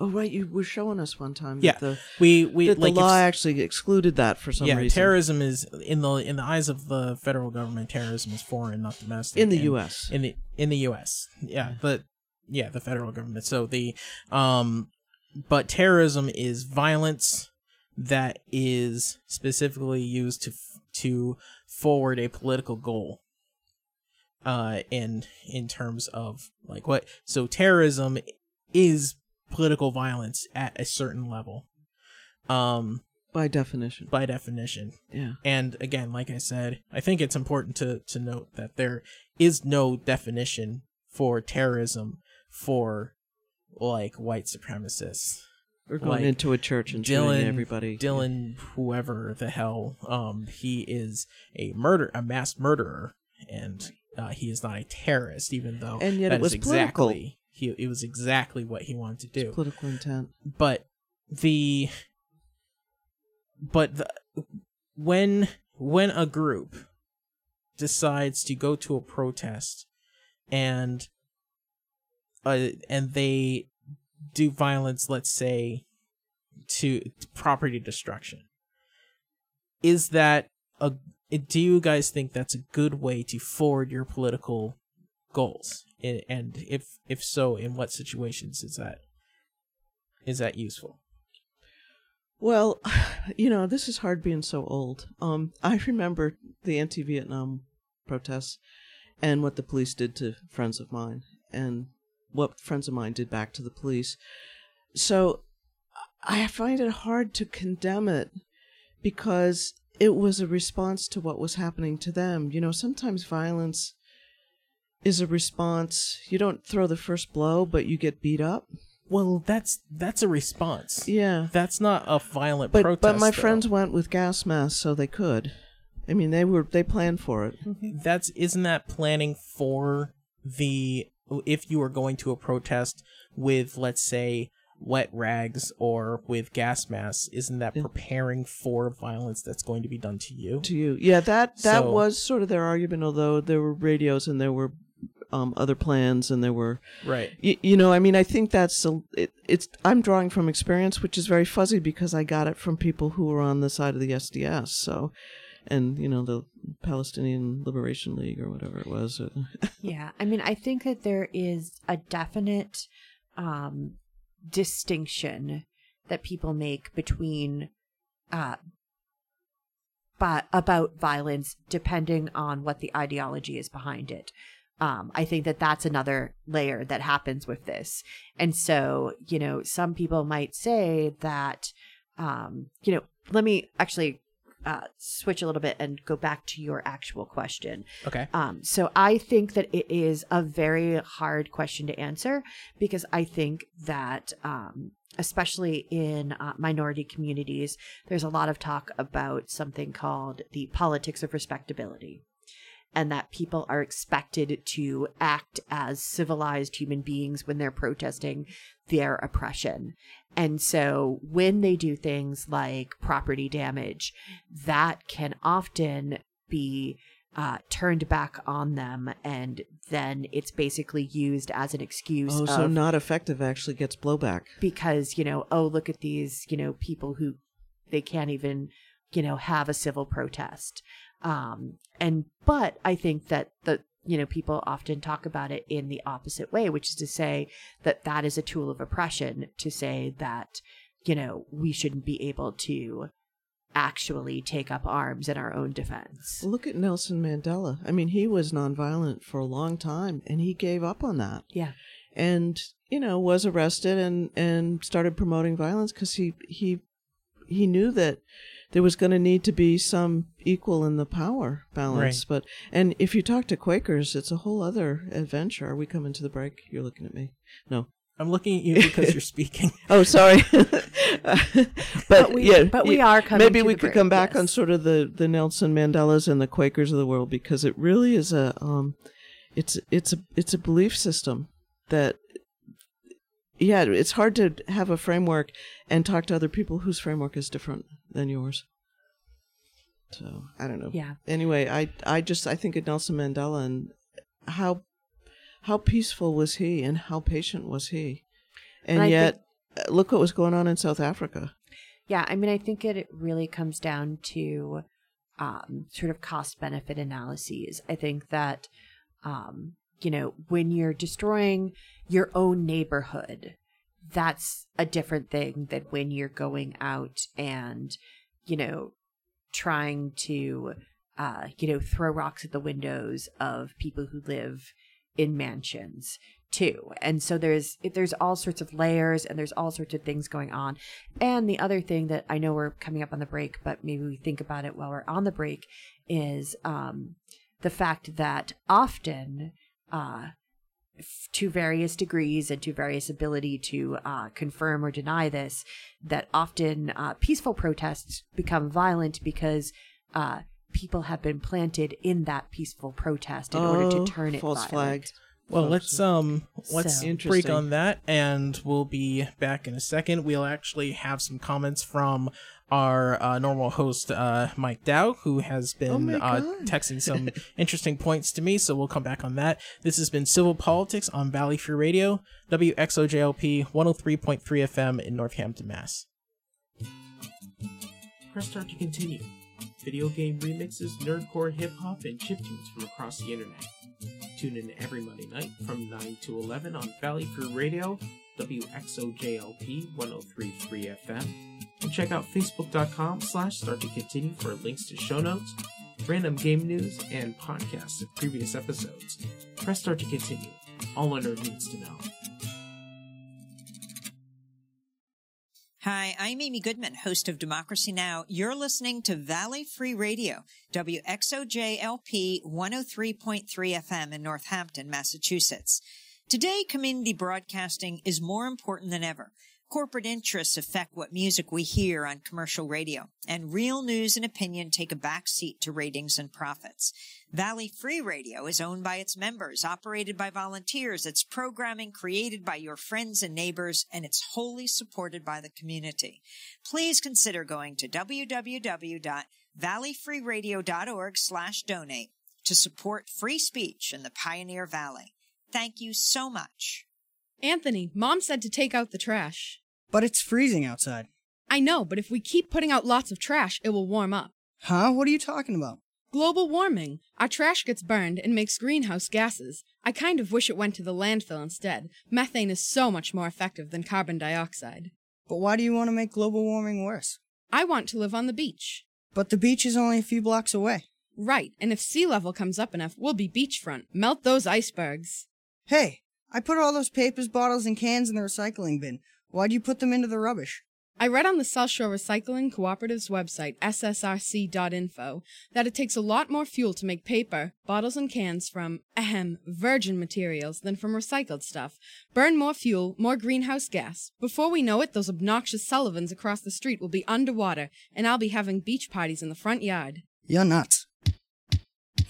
Speaker 3: Oh right, you were showing us one time
Speaker 2: Yeah,
Speaker 3: that the
Speaker 2: we we
Speaker 3: that
Speaker 2: like
Speaker 3: the law actually excluded that for some reason.
Speaker 2: yeah,
Speaker 3: reason
Speaker 2: terrorism is in the in the eyes of the federal government. Terrorism is foreign, not domestic.
Speaker 3: in the
Speaker 2: and-
Speaker 3: U.S.
Speaker 2: in the in the U.S. Yeah, but yeah, the federal government. So the um, but terrorism is violence that is specifically used to to forward a political goal. Uh, and in terms of like what, so terrorism is political violence at a certain level. Um,
Speaker 3: by definition.
Speaker 2: by definition,
Speaker 3: Yeah.
Speaker 2: and again, like I said, I think it's important to to note that there is no definition for terrorism for like white supremacists.
Speaker 3: We're going
Speaker 2: Like,
Speaker 3: into a church and
Speaker 2: Dylan,
Speaker 3: everybody.
Speaker 2: Dylan, whoever the hell, um, he is a murder, a mass murderer, and uh, he is not a terrorist, even though
Speaker 3: And yet
Speaker 2: that
Speaker 3: it was
Speaker 2: is
Speaker 3: political.
Speaker 2: He. It was exactly what he wanted to do
Speaker 3: Political intent.
Speaker 2: but the but the, when when a group decides to go to a protest and uh, and they do violence let's say to, to property destruction is that a do you guys think that's a good way to forward your political goals and if if so in what situations is that is that useful
Speaker 3: Well, [SIGHS] you know, this is hard being so old. Um, [LAUGHS] I remember the anti-Vietnam protests and what the police did to friends of mine, and what friends of mine did back to the police. So I find it hard to condemn it because it was a response to what was happening to them. You know, sometimes violence is a response. You don't throw the first blow, but you get beat up.
Speaker 2: well that's that's a response
Speaker 3: Yeah.
Speaker 2: that's not a violent
Speaker 3: But
Speaker 2: protest
Speaker 3: but my
Speaker 2: though.
Speaker 3: friends went with gas masks so they could. I mean, they were they planned for it. Mm-hmm.
Speaker 2: that's isn't that planning for the if you are going to a protest with let's say wet rags or with gas masks isn't that preparing for violence that's going to be done to you
Speaker 3: To you, yeah, that that
Speaker 2: So-
Speaker 3: was sort of their argument. Although there were radios and there were um, other plans and there were,
Speaker 2: right
Speaker 3: you, you know, I mean, I think that's a, it, it's. I'm drawing from experience, which is very fuzzy because I got it from people who were on the side of the SDS. So, and you know, the Palestinian Liberation League or whatever it was. [LAUGHS]
Speaker 4: Yeah, I mean, I think that there is a definite um, distinction that people make between, uh, but about violence depending on what the ideology is behind it. Um, I think that that's another layer that happens with this, and so you know, some people might say that, um, you know, let me actually uh, switch a little bit and go back to your actual question.
Speaker 2: okay
Speaker 4: Um, so I think that it is a very hard question to answer because I think that, um, especially in uh, minority communities, there's a lot of talk about something called the politics of respectability. And that people are expected to act as civilized human beings when they're protesting their oppression. And so when they do things like property damage, that can often be uh, turned back on them, and then it's basically used as an excuse.
Speaker 3: oh, so not effective actually gets blowback.
Speaker 4: because you know, oh, look at these, you know, people who they can't even, you know, have a civil protest. Um, and but I think that the you know people often talk about it in the opposite way, which is to say that that is a tool of oppression. To say that you know we shouldn't be able to actually take up arms in our own defense.
Speaker 3: Look at Nelson Mandela. I mean, he was nonviolent for a long time, and he gave up on that.
Speaker 4: Yeah.
Speaker 3: and you know was arrested and and started promoting violence because he he he knew that there was going to need to be some equal in the power balance
Speaker 2: Right.
Speaker 3: but and if you talk to quakers it's a whole other adventure. Are we coming to the break? You're looking at me. No.
Speaker 2: I'm looking at you because you're speaking. [LAUGHS]
Speaker 3: Oh sorry. [LAUGHS] [LAUGHS] But,
Speaker 4: But we-
Speaker 3: yeah
Speaker 4: but we
Speaker 3: yeah,
Speaker 4: are coming
Speaker 3: maybe
Speaker 4: to
Speaker 3: we
Speaker 4: the
Speaker 3: could
Speaker 4: break,
Speaker 3: come back
Speaker 4: yes.
Speaker 3: on sort of the the nelson mandelas and the quakers of the world because it really is a um it's it's a it's a belief system that yeah, it's hard to have a framework and talk to other people whose framework is different than yours. So I don't know.
Speaker 4: Yeah.
Speaker 3: Anyway, I I just I think of Nelson Mandela and how how peaceful was he and how patient was he, and,
Speaker 4: And
Speaker 3: yet uh, look what was going on in South Africa.
Speaker 4: Yeah, I mean, I think it really comes down to um, sort of cost benefit analyses. I think that, um, you know, when you're destroying your own neighborhood, that's a different thing than when you're going out and, you know, trying to, uh, you know, throw rocks at the windows of people who live in mansions too. And so there's there's all sorts of layers and there's all sorts of things going on. And the other thing that I know we're coming up on the break, but maybe we think about it while we're on the break, is um, the fact that often, uh, f- to various degrees and to various ability to uh, confirm or deny this, that often uh, peaceful protests become violent because uh, people have been planted in that peaceful protest in order
Speaker 3: Oh,
Speaker 4: to turn it
Speaker 3: false
Speaker 4: violent.
Speaker 3: flag.
Speaker 2: Well,
Speaker 3: folks.
Speaker 2: let's um let's
Speaker 4: So-
Speaker 2: break
Speaker 3: Interesting.
Speaker 2: on that, and we'll be back in a second. We'll actually have some comments from our uh, normal host uh, Mike Dow, who has
Speaker 3: Oh
Speaker 2: been
Speaker 3: my
Speaker 2: uh,
Speaker 3: God.
Speaker 2: texting some [LAUGHS] interesting points to me. So we'll come back on that. This has been Civil Politics on Valley Free Radio, WXOJLP 103.3 FM in Northampton, Mass. Press start to continue. Video game remixes, nerdcore hip hop, and chiptunes from across the internet. Tune in every Monday night from 9 to 11 on Valley Free Radio, WXOJLP 1033 FM, and check out facebook.com slash start to continue for links to show notes, random game news, and podcasts of previous episodes. Press start to continue. All a nerd needs to know.
Speaker 5: Hi, I'm Amy Goodman, host of Democracy Now! You're listening to Valley Free Radio, WXOJLP 103.3 FM in Northampton, Massachusetts. Today, community broadcasting is more important than ever. Corporate interests affect what music we hear on commercial radio, and real news and opinion take a backseat to ratings and profits. Valley Free Radio is owned by its members, operated by volunteers, its programming created by your friends and neighbors, and it's wholly supported by the community. Please consider going to www.valleyfreeradio.org slash donate to support free speech in the Pioneer Valley. Thank you so much.
Speaker 6: Anthony, Mom said to take out the trash.
Speaker 7: But it's freezing outside.
Speaker 6: I know, but if we keep putting out lots of trash, it will warm up.
Speaker 7: Huh? What are you talking about?
Speaker 6: Global warming. Our trash gets burned and makes greenhouse gases. I kind of wish it went to the landfill instead. Methane is so much more effective than carbon dioxide.
Speaker 7: But why do you want to make global warming worse?
Speaker 6: I want to live on the beach.
Speaker 7: But the beach is only a few blocks away.
Speaker 6: Right, and if sea level comes up enough, we'll be beachfront. Melt those icebergs.
Speaker 7: Hey, I put all those papers, bottles, and cans in the recycling bin. Why'd you put them into the rubbish?
Speaker 6: I read on the South Shore Recycling Cooperative's website, ssrc.info, that it takes a lot more fuel to make paper, bottles, and cans from, ahem, virgin materials than from recycled stuff. Burn more fuel, more greenhouse gas. Before we know it, those obnoxious Sullivans across the street will be underwater, and I'll be having beach parties in the front yard.
Speaker 7: You're nuts.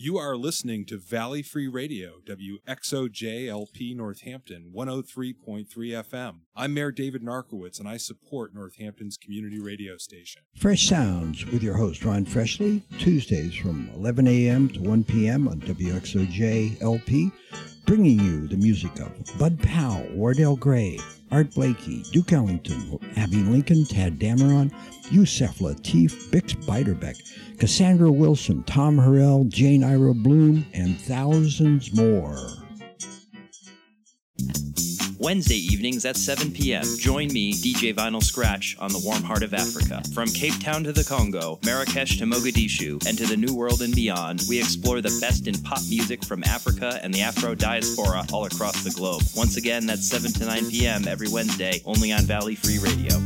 Speaker 8: You are listening to Valley Free Radio, WXOJLP Northampton, 103.3 FM. I'm Mayor David Narkewicz, and I support Northampton's community radio station.
Speaker 9: Fresh Sounds with your host Ron Freshley, Tuesdays from 11 a.m. to 1 p.m. on WXOJLP, bringing you the music of Bud Powell, Wardell Gray, Art Blakey, Duke Ellington, Abbey Lincoln, Tadd Dameron, Yusef Lateef, Bix Beiderbecke, Cassandra Wilson, Tom Harrell, Jane Ira Bloom, and thousands more.
Speaker 10: Wednesday evenings at 7 p.m. Join me, DJ Vinyl Scratch, on the warm heart of Africa. From Cape Town to the Congo, Marrakesh to Mogadishu, and to the New World and beyond, we explore the best in pop music from Africa and the Afro diaspora all across the globe. Once again, that's 7 to 9 p.m. every Wednesday, only on Valley Free Radio.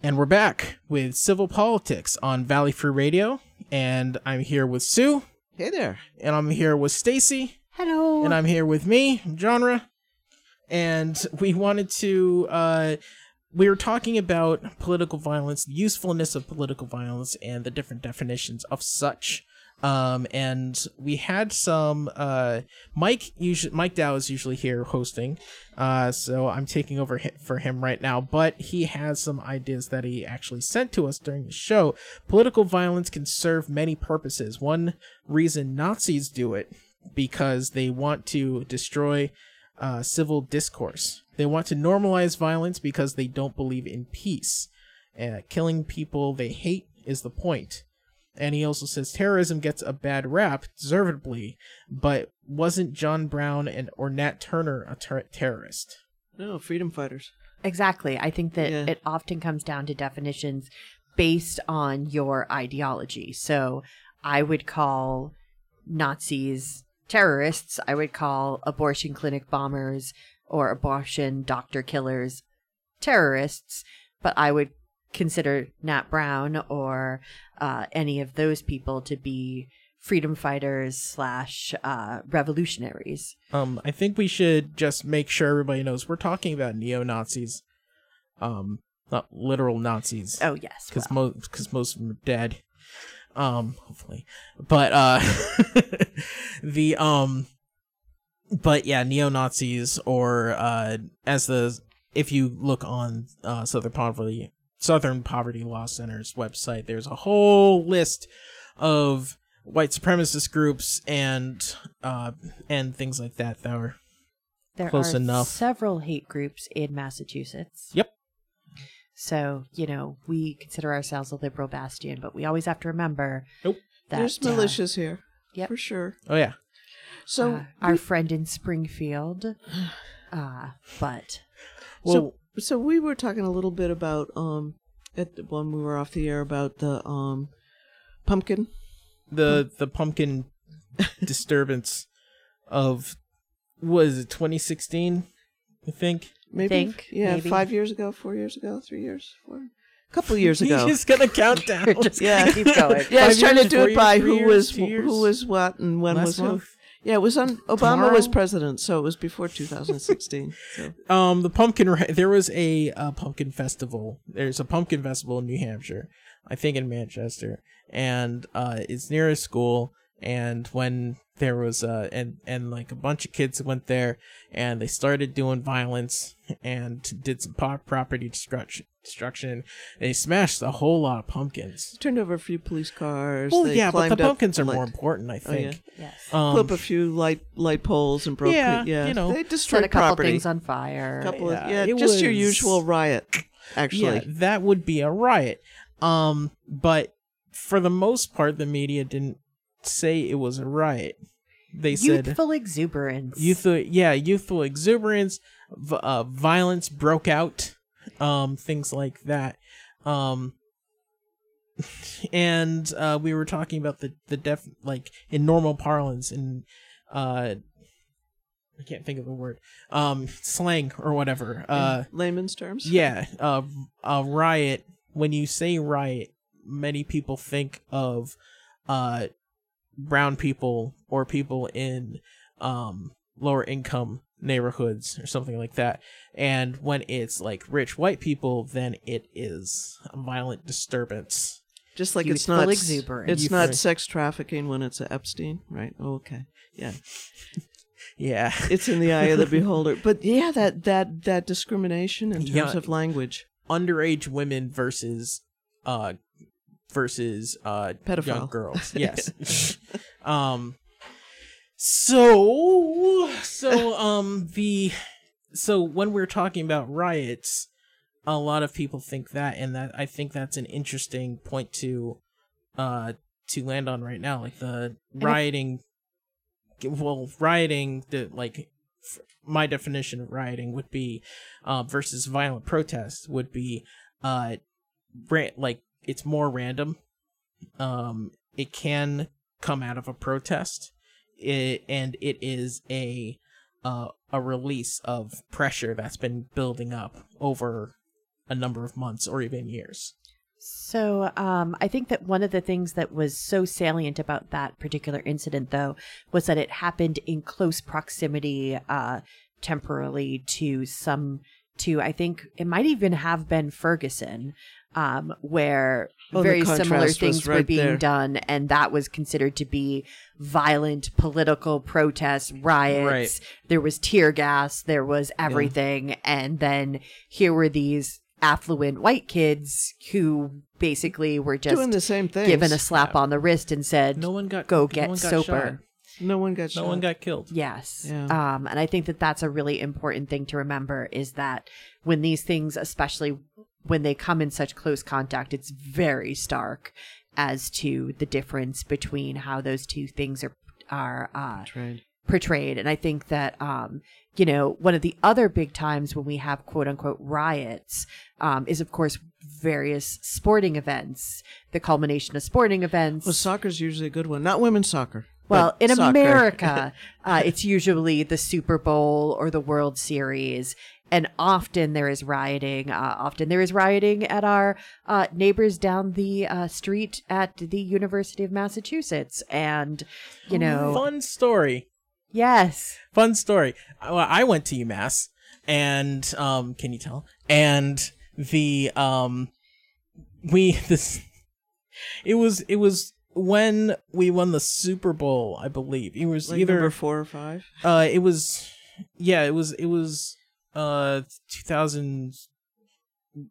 Speaker 2: And we're back with Civil Politics on Valley Free Radio. And I'm here with Sue.
Speaker 3: Hey there.
Speaker 2: And I'm here with Stacy.
Speaker 4: Hello.
Speaker 2: And I'm here with me, Genre. And we wanted to uh we were talking about political violence, the usefulness of political violence and the different definitions of such. Um and we had some uh Mike usually Mike Dow is usually here hosting. Uh so I'm taking over for him right now, but he has some ideas that he actually sent to us during the show. Political violence can serve many purposes. One reason Nazis do it because they want to destroy uh, civil discourse. They want to normalize violence because they don't believe in peace. Uh, killing people they hate is the point. And he also says terrorism gets a bad rap, deservedly, but wasn't John Brown and or Nat Turner a ter- terrorist?
Speaker 3: No, freedom fighters.
Speaker 4: Exactly. I think that
Speaker 3: Yeah.
Speaker 4: it often comes down to definitions based on your ideology. So I would call Nazis terrorists. I would call abortion clinic bombers or abortion doctor killers terrorists. But I would consider Nat Brown or uh, any of those people to be freedom fighters slash uh, revolutionaries.
Speaker 2: Um, I think we should just make sure everybody knows we're talking about neo Nazis, um, not literal Nazis.
Speaker 4: Oh yes,
Speaker 2: because
Speaker 4: well.
Speaker 2: most because most of them are dead. Um, hopefully, but uh, [LAUGHS] the um, but yeah, neo Nazis or uh, as the if you look on uh Southern Poverty Southern Poverty Law Center's website, there's a whole list of white supremacist groups and uh and things like that that are
Speaker 4: There
Speaker 2: close
Speaker 4: are
Speaker 2: enough.
Speaker 4: several hate groups in Massachusetts.
Speaker 2: Yep.
Speaker 4: So, you know, we consider ourselves a liberal bastion, but we always have to remember
Speaker 2: Nope.
Speaker 4: that
Speaker 3: There's
Speaker 4: uh,
Speaker 3: militias here.
Speaker 4: Yep.
Speaker 3: For sure.
Speaker 2: Oh yeah.
Speaker 3: So
Speaker 4: uh, our friend in Springfield. [SIGHS] Uh, but
Speaker 3: so so we were talking a little bit about um at the, when we were off the air about the um pumpkin.
Speaker 2: the the pumpkin [LAUGHS] disturbance of was it 2016 i think
Speaker 3: Maybe
Speaker 4: Think,
Speaker 3: yeah,
Speaker 4: maybe.
Speaker 3: five years ago, four years ago, three years, four, a couple years [LAUGHS] ago.
Speaker 2: he's gonna count [LAUGHS] down
Speaker 4: just
Speaker 3: Yeah.
Speaker 4: gonna keep going.
Speaker 3: yeah, I was trying to do it by
Speaker 2: years,
Speaker 3: who was
Speaker 2: years?
Speaker 3: who was what and when
Speaker 2: Last
Speaker 3: was who.
Speaker 2: month?
Speaker 3: Yeah, it was on Obama
Speaker 2: Tomorrow?
Speaker 3: was president, so it was before 2016. so [LAUGHS]
Speaker 2: um the pumpkin there was a uh, pumpkin festival there's a pumpkin festival in new hampshire i think in manchester and uh it's near a school and when there was uh and and like a bunch of kids went there and they started doing violence and did some po- property destruction destruction they smashed a whole lot of pumpkins
Speaker 3: turned over a few police cars.
Speaker 2: well
Speaker 3: they
Speaker 2: yeah but the pumpkins are
Speaker 3: like,
Speaker 2: more important i
Speaker 3: Oh, yeah.
Speaker 2: think
Speaker 4: Yes.
Speaker 2: um,
Speaker 3: Put up a few light light poles and broke.
Speaker 2: Yeah,
Speaker 3: pe- yeah,
Speaker 2: you know.
Speaker 3: they
Speaker 4: Set
Speaker 3: destroyed
Speaker 4: a couple
Speaker 3: property.
Speaker 4: things on fire.
Speaker 3: couple
Speaker 2: Yeah,
Speaker 3: of, yeah,
Speaker 2: it
Speaker 3: just your usual riot. Actually,
Speaker 2: yeah that would be a riot um but for the most part the media didn't say it was a riot they said
Speaker 4: Youthful exuberance.
Speaker 2: youthful yeah youthful exuberance v- uh, violence broke out um things like that um [LAUGHS] and uh we were talking about the the def like in normal parlance in uh I can't think of the word um slang or whatever uh
Speaker 3: in layman's terms.
Speaker 2: yeah, uh, a riot. When you say riot, many people think of uh, brown people or people in um, lower income neighborhoods or something like that. And when it's like rich white people, then it is a violent disturbance.
Speaker 3: just like it's not
Speaker 4: exuberance.
Speaker 3: it's not sex trafficking when it's a Epstein, right? Oh, okay, yeah, [LAUGHS]
Speaker 2: Yeah. [LAUGHS]
Speaker 3: it's in the eye of the beholder. [LAUGHS] But yeah, that that that discrimination in terms
Speaker 2: Yeah.
Speaker 3: of language.
Speaker 2: Underage women versus uh versus uh young
Speaker 3: Pedophile.
Speaker 2: girls. [LAUGHS] Yes. [LAUGHS] um so so um the so when we're talking about riots a lot of people think that and that I think that's an interesting point to uh to land on right now like the rioting well rioting the like f- my definition of rioting would be uh versus violent protests would be uh ra- like it's more random um it can come out of a protest it, and it is a uh, a release of pressure that's been building up over a number of months or even years.
Speaker 4: So um, I think that one of the things that was so salient about that particular incident, though, was that it happened in close proximity uh, temporarily to some, to I think it might even have been Ferguson, um, where
Speaker 3: Oh,
Speaker 4: very similar things were being
Speaker 3: there.
Speaker 4: done, and that was considered to be violent political protests, riots.
Speaker 2: Right.
Speaker 4: There was tear gas, there was everything, and then here were these affluent white kids who basically were just
Speaker 3: Doing the same thing,
Speaker 4: given a slap on the wrist and said,
Speaker 2: No one got
Speaker 4: "Go
Speaker 2: no
Speaker 4: get
Speaker 2: got
Speaker 4: sober."
Speaker 3: No one got
Speaker 2: No
Speaker 3: shot.
Speaker 2: one got killed.
Speaker 4: Yes.
Speaker 3: Yeah.
Speaker 4: Um, and I think that that's a really important thing to remember is that when these things, especially when they come in such close contact, it's very stark as to the difference between how those two things are are uh,
Speaker 3: Trade.
Speaker 4: portrayed. And I think that, um, you know, one of the other big times when we have quote unquote riots um, is, of course, various sporting events, the culmination of sporting events.
Speaker 3: Well, soccer's usually a good one. Not women's soccer.
Speaker 4: Well, in
Speaker 3: soccer.
Speaker 4: America, [LAUGHS] uh, it's usually the Super Bowl or the World Series. And often there is rioting. Uh, often there is rioting at our uh, neighbors down the uh, street at the University of Massachusetts. And, you know,
Speaker 2: Fun story.
Speaker 4: yes.
Speaker 2: Fun story. Well, I went to UMass, and um, can you tell? And the um, we [LAUGHS] this it was it was when we won the Super Bowl, I believe. It was
Speaker 3: Like
Speaker 2: either
Speaker 3: number four or five.
Speaker 2: uh, it was yeah, it was it was uh, two thousand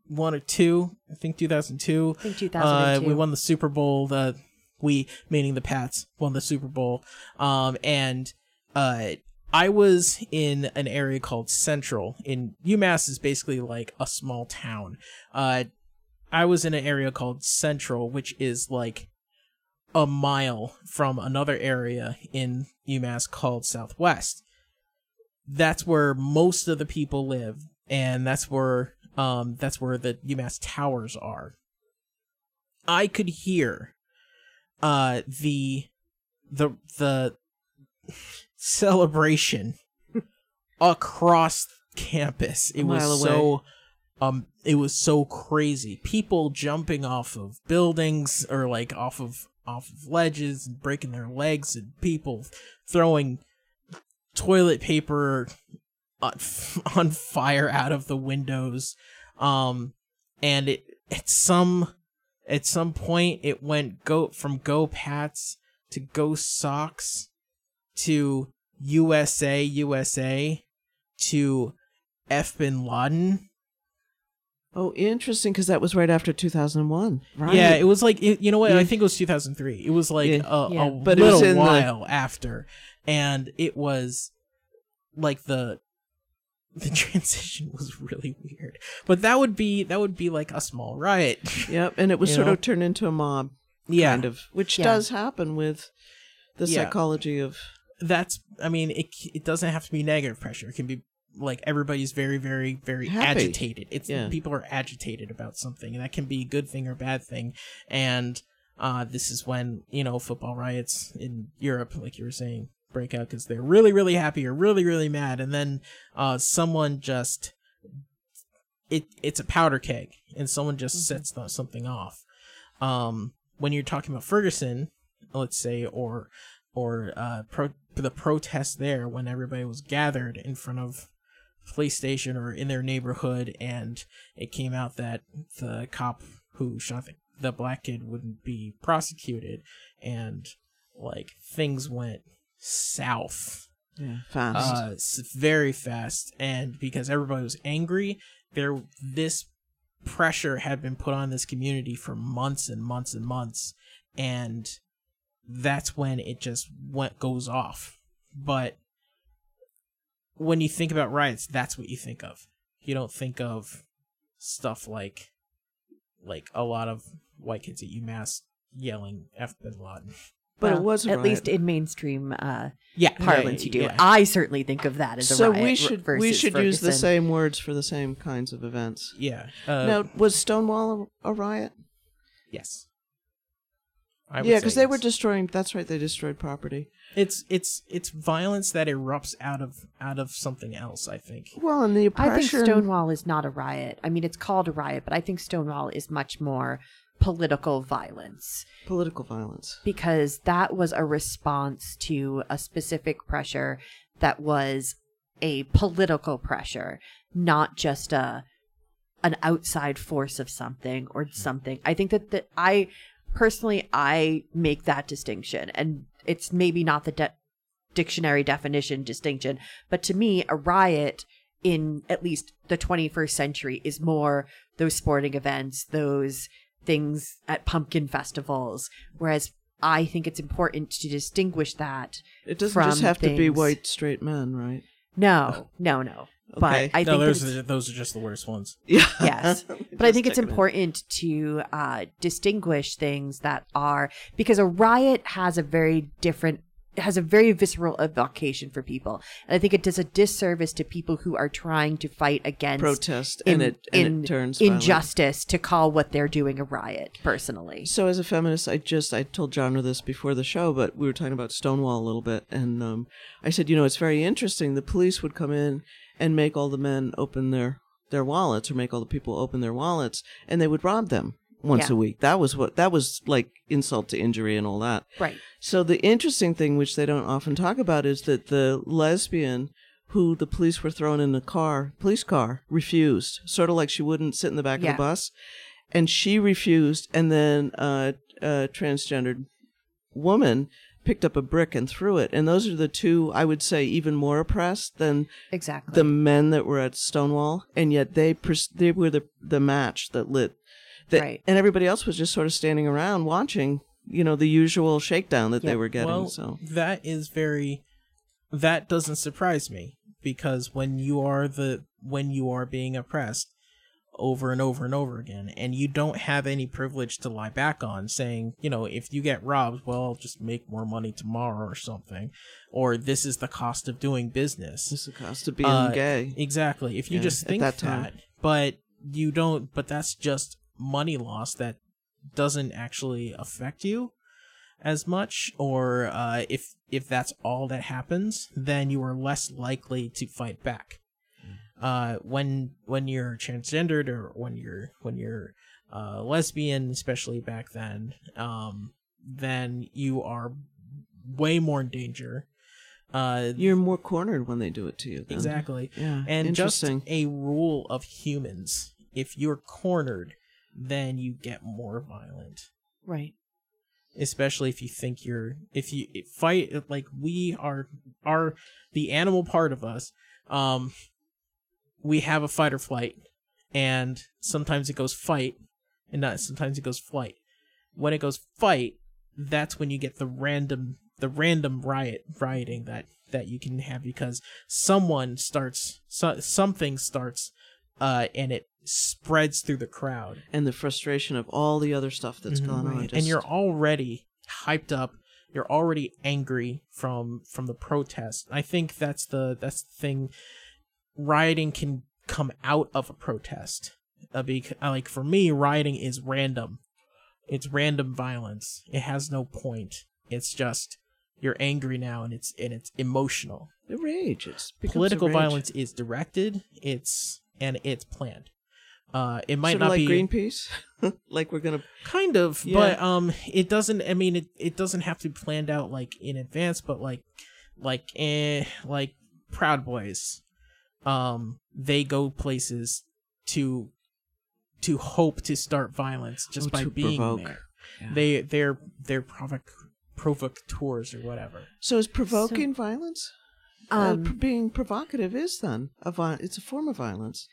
Speaker 2: one or two. I think two thousand two.
Speaker 4: I think 2002.
Speaker 2: Uh, we won the Super Bowl. The we, meaning the Pats, won the Super Bowl. Um, and uh, I was in an area called Central. In UMass is basically like a small town. Uh, I was in an area called Central, which is like a mile from another area in UMass called Southwest. That's where most of the people live, and that's where um that's where the UMass towers are. I could hear uh the the the [LAUGHS] celebration [LAUGHS] across campus. It was
Speaker 3: mile
Speaker 2: so um it was so crazy. People jumping off of buildings or like off of off of ledges and breaking their legs and people throwing toilet paper on, [LAUGHS] on fire out of the windows. Um and it at some at some point it went go from go pats to go socks to usa usa to f bin laden
Speaker 3: Oh, interesting, because that was right after 2001. Right.
Speaker 2: yeah it was like it, you know what i think it was 2003 it was like
Speaker 3: Yeah.
Speaker 2: a,
Speaker 4: Yeah.
Speaker 2: a
Speaker 3: But it was
Speaker 2: little
Speaker 3: in the-
Speaker 2: while after and it was like the the [LAUGHS] transition was really weird but that would be that would be like a small riot
Speaker 3: Yep, and it [LAUGHS] was sort
Speaker 2: know?
Speaker 3: of turned into a mob,
Speaker 2: yeah
Speaker 3: kind of, which
Speaker 4: Yeah.
Speaker 3: does happen with the
Speaker 2: Yeah.
Speaker 3: psychology of.
Speaker 2: that's i mean it it doesn't have to be negative pressure it can be like everybody's very very very
Speaker 3: Happy.
Speaker 2: agitated it's
Speaker 3: Yeah.
Speaker 2: people are agitated about something and that can be a good thing or bad thing and uh this is when you know football riots in europe like you were saying break out because they're really really happy or really really mad and then uh someone just it it's a powder keg and someone just
Speaker 3: Mm-hmm.
Speaker 2: sets the, something off um when you're talking about ferguson let's say or or uh pro- the protest there when everybody was gathered in front of police station or in their neighborhood and it came out that the cop who shot the, the black kid wouldn't be prosecuted and like things went south
Speaker 3: Yeah, fast.
Speaker 2: uh very fast and because everybody was angry there this pressure had been put on this community for months and months and months and that's when it just went goes off but when you think about riots that's what you think of you don't think of stuff like like a lot of white kids at UMass yelling F bin Laden.
Speaker 3: but
Speaker 4: Well,
Speaker 3: it was a
Speaker 4: at
Speaker 3: riot.
Speaker 4: least in mainstream uh,
Speaker 2: Yeah,
Speaker 4: parlance. You do.
Speaker 2: yeah.
Speaker 4: I certainly think of that as a riot.
Speaker 3: so
Speaker 4: riot.
Speaker 3: we
Speaker 4: r-
Speaker 3: should we
Speaker 4: versus
Speaker 3: should use the same words for the same kinds of events.
Speaker 2: Yeah. Uh,
Speaker 3: now, was Stonewall a, a riot?
Speaker 2: Yes. I would
Speaker 3: yeah,
Speaker 2: say
Speaker 3: because they were destroying. That's right, they destroyed property.
Speaker 2: It's it's it's violence that erupts out of out of something else. I think.
Speaker 3: Well, and the
Speaker 4: I think. Stonewall is not a riot. I mean, it's called a riot, but I think Stonewall is much more political violence
Speaker 3: political violence.
Speaker 4: because that was a response to a specific pressure that was a political pressure, not just a an outside force of something or something. I think that that I personally I make that distinction and it's maybe not the de- dictionary definition distinction, but to me a riot in at least the 21st century is more those sporting events, those things at pumpkin festivals, whereas I think it's important to distinguish that.
Speaker 3: It doesn't just have to be white straight men, right?
Speaker 4: No, no, no.
Speaker 3: Okay.
Speaker 4: But I
Speaker 2: no,
Speaker 4: think
Speaker 2: those are, those are just the worst ones. [LAUGHS]
Speaker 3: Yeah. [LAUGHS]
Speaker 4: yes [LAUGHS] but i think it's important to uh, distinguish things that are because a riot has a very different has a very visceral evocation for people and i think it does a disservice to people who are trying to fight against
Speaker 3: Protest, and it- and it turns violent.
Speaker 4: injustice to call what they're doing a riot personally
Speaker 3: So as a feminist, I just I told John this before the show, but we were talking about Stonewall a little bit, and um, I said, you know, it's very interesting. The police would come in and make all the men open their their wallets, or make all the people open their wallets, and they would rob them once
Speaker 4: Yeah.
Speaker 3: a week. That was what that was like insult to injury and all that.
Speaker 4: right
Speaker 3: So the interesting thing, which they don't often talk about, is that the lesbian who the police were throwing in the car, police car, refused. Sort of like she wouldn't sit in the back
Speaker 4: Yeah.
Speaker 3: of the bus, and she refused. And then uh, a transgendered woman picked up a brick and threw it. And those are the two I would say even more oppressed than
Speaker 4: exactly
Speaker 3: the men that were at Stonewall, and yet they pers- they were the the match that lit. That,
Speaker 4: Right.
Speaker 3: And everybody else was just sort of standing around watching, you know, the usual shakedown that they were getting.
Speaker 2: well,
Speaker 3: so
Speaker 2: that is very. That doesn't surprise me because when you are the when you are being oppressed over and over and over again, and you don't have any privilege to lie back on, saying, you know, if you get robbed, well, I'll just make more money tomorrow or something, or this is the cost of doing business.
Speaker 3: this is the cost of being
Speaker 2: Uh,
Speaker 3: gay.
Speaker 2: Exactly. If you
Speaker 3: Yeah,
Speaker 2: just think
Speaker 3: that
Speaker 2: that, but you don't, but that's just money loss that doesn't actually affect you as much, or uh, if if that's all that happens, then you are less likely to fight back. Uh, when when you're transgendered or when you're when you're uh, lesbian, especially back then, um, then you are way more in danger. Uh,
Speaker 3: You're more cornered when they do it to you. then.
Speaker 2: Exactly.
Speaker 3: Yeah.
Speaker 2: And just a rule of humans. If you're cornered, then you get more violent.
Speaker 4: right
Speaker 2: Especially if you think you're if you fight like we are are the animal part of us. Um we have a fight or flight and sometimes it goes fight and not sometimes it goes flight. When it goes fight, that's when you get the random the random riot rioting that that you can have because someone starts so, something starts uh and it spreads through the crowd
Speaker 3: and the frustration of all the other stuff that's
Speaker 2: Mhm.
Speaker 3: gone on.
Speaker 2: and you're already hyped up you're already angry from from the protest i think that's the that's the thing rioting can come out of a protest uh, because, like for me rioting is random it's random violence it has no point it's just you're angry now and it's and it's emotional
Speaker 3: the rage. It's
Speaker 2: political
Speaker 3: rage.
Speaker 2: violence is directed it's and it's planned uh it might
Speaker 3: Sort
Speaker 2: not
Speaker 3: like
Speaker 2: be
Speaker 3: Greenpeace. [LAUGHS] like we're gonna
Speaker 2: kind of
Speaker 3: Yeah.
Speaker 2: but um it doesn't i mean it, it doesn't have to be planned out like in advance but like like eh, like proud boys um they go places to to hope to start violence just
Speaker 3: Oh,
Speaker 2: by being
Speaker 3: provoke.
Speaker 2: there
Speaker 3: Yeah.
Speaker 2: they they're they're provoc provocateurs or whatever
Speaker 3: So is provoking violence? uh,
Speaker 4: Um,
Speaker 3: pr- being provocative is then a vi- it's a form of violence.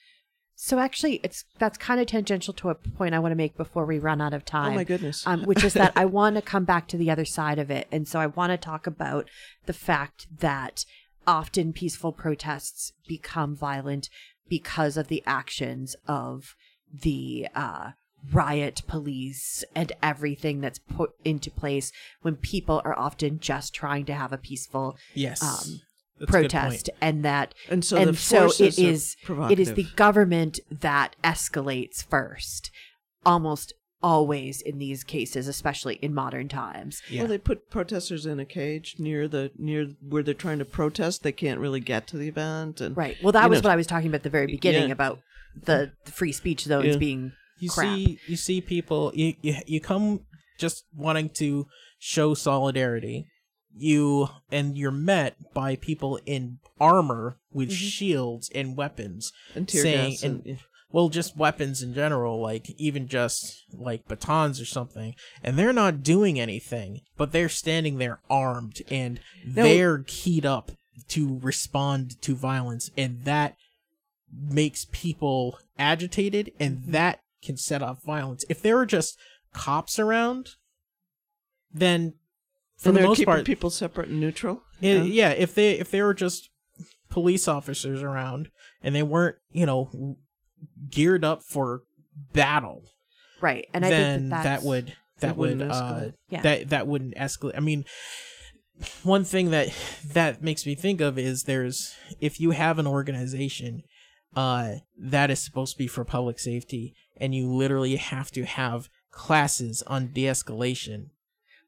Speaker 4: So actually, it's that's kind of tangential to a point I want to make before we run out of time.
Speaker 3: Oh my goodness.
Speaker 4: Um, which is that [LAUGHS] I want to come back to the other side of it, and so I want to talk about the fact that often peaceful protests become violent because of the actions of the uh, riot police and everything that's put into place when people are often just trying to have a peaceful
Speaker 2: Yes.
Speaker 4: um,
Speaker 2: That's a good
Speaker 4: protest and that
Speaker 3: And so
Speaker 4: and so it is it is the government that escalates first almost always in these cases, especially in modern times.
Speaker 3: Well, they put protesters in a cage near the near where they're trying to protest. They can't really get to the event, and
Speaker 4: Right. Well, that was
Speaker 3: know,
Speaker 4: what I was talking about at the very beginning
Speaker 3: Yeah.
Speaker 4: about the, the free speech zones
Speaker 3: Yeah.
Speaker 4: being
Speaker 2: you
Speaker 4: crap.
Speaker 2: see you see people you, you you come just wanting to show solidarity you and you're met by people in armor with mm-hmm. shields and weapons
Speaker 3: And tear
Speaker 2: saying
Speaker 3: gas
Speaker 2: and,
Speaker 3: and-
Speaker 2: well just weapons in general like even just like batons or something and they're not doing anything but they're standing there armed and
Speaker 3: No.
Speaker 2: they're keyed up to respond to violence and that makes people agitated and
Speaker 3: Mm-hmm.
Speaker 2: that can set off violence if there were just cops around then for
Speaker 3: and
Speaker 2: the
Speaker 3: they're
Speaker 2: most
Speaker 3: keeping
Speaker 2: part
Speaker 3: people separate and neutral.
Speaker 2: it- yeah, if they if they were just police officers around and they weren't, you know, geared up for battle,
Speaker 4: right. And I think that,
Speaker 2: that would that would uh.
Speaker 4: Yeah.
Speaker 2: that that wouldn't escalate. I mean, one thing that that makes me think of is there's if you have an organization uh that is supposed to be for public safety and you literally have to have classes on de-escalation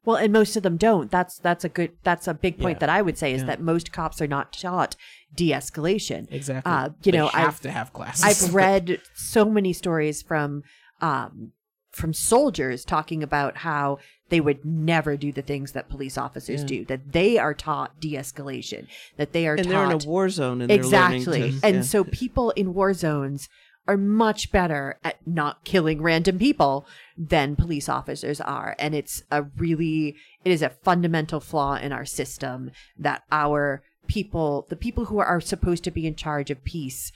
Speaker 4: Well, and most of them don't. That's that's a good that's a big point
Speaker 2: Yeah.
Speaker 4: that I would say is
Speaker 2: Yeah.
Speaker 4: that most cops are not taught de-escalation.
Speaker 2: exactly
Speaker 4: Uh, you
Speaker 2: They
Speaker 4: know,
Speaker 2: have
Speaker 4: I've-
Speaker 2: to have classes
Speaker 4: I've [LAUGHS] read so many stories from um, from soldiers talking about how they would never do the things that police officers
Speaker 3: Yeah.
Speaker 4: do. That they are taught de-escalation. That they are
Speaker 3: and
Speaker 4: taught
Speaker 3: they're in a war zone, and
Speaker 4: exactly.
Speaker 3: to- [LAUGHS]
Speaker 4: and so people in war zones are much better at not killing random people than police officers are. And it's a really, it is a fundamental flaw in our system that our people, the people who are supposed to be in charge of peace,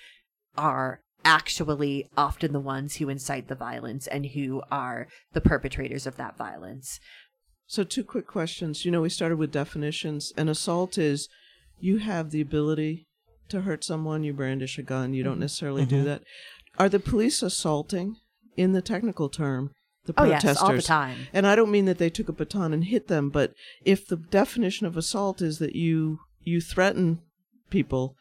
Speaker 4: are actually often the ones who incite the violence and who are the perpetrators of that violence.
Speaker 3: So, two quick questions. You know, we started with definitions. An assault is you have the ability to hurt someone, you brandish a gun, you don't mm-hmm. necessarily do mm-hmm. that. Are the police assaulting, in the technical term, the protesters.
Speaker 4: Oh, yes, all the time.
Speaker 3: And I don't mean that they took a baton and hit them, but if the definition of assault is that you you threaten people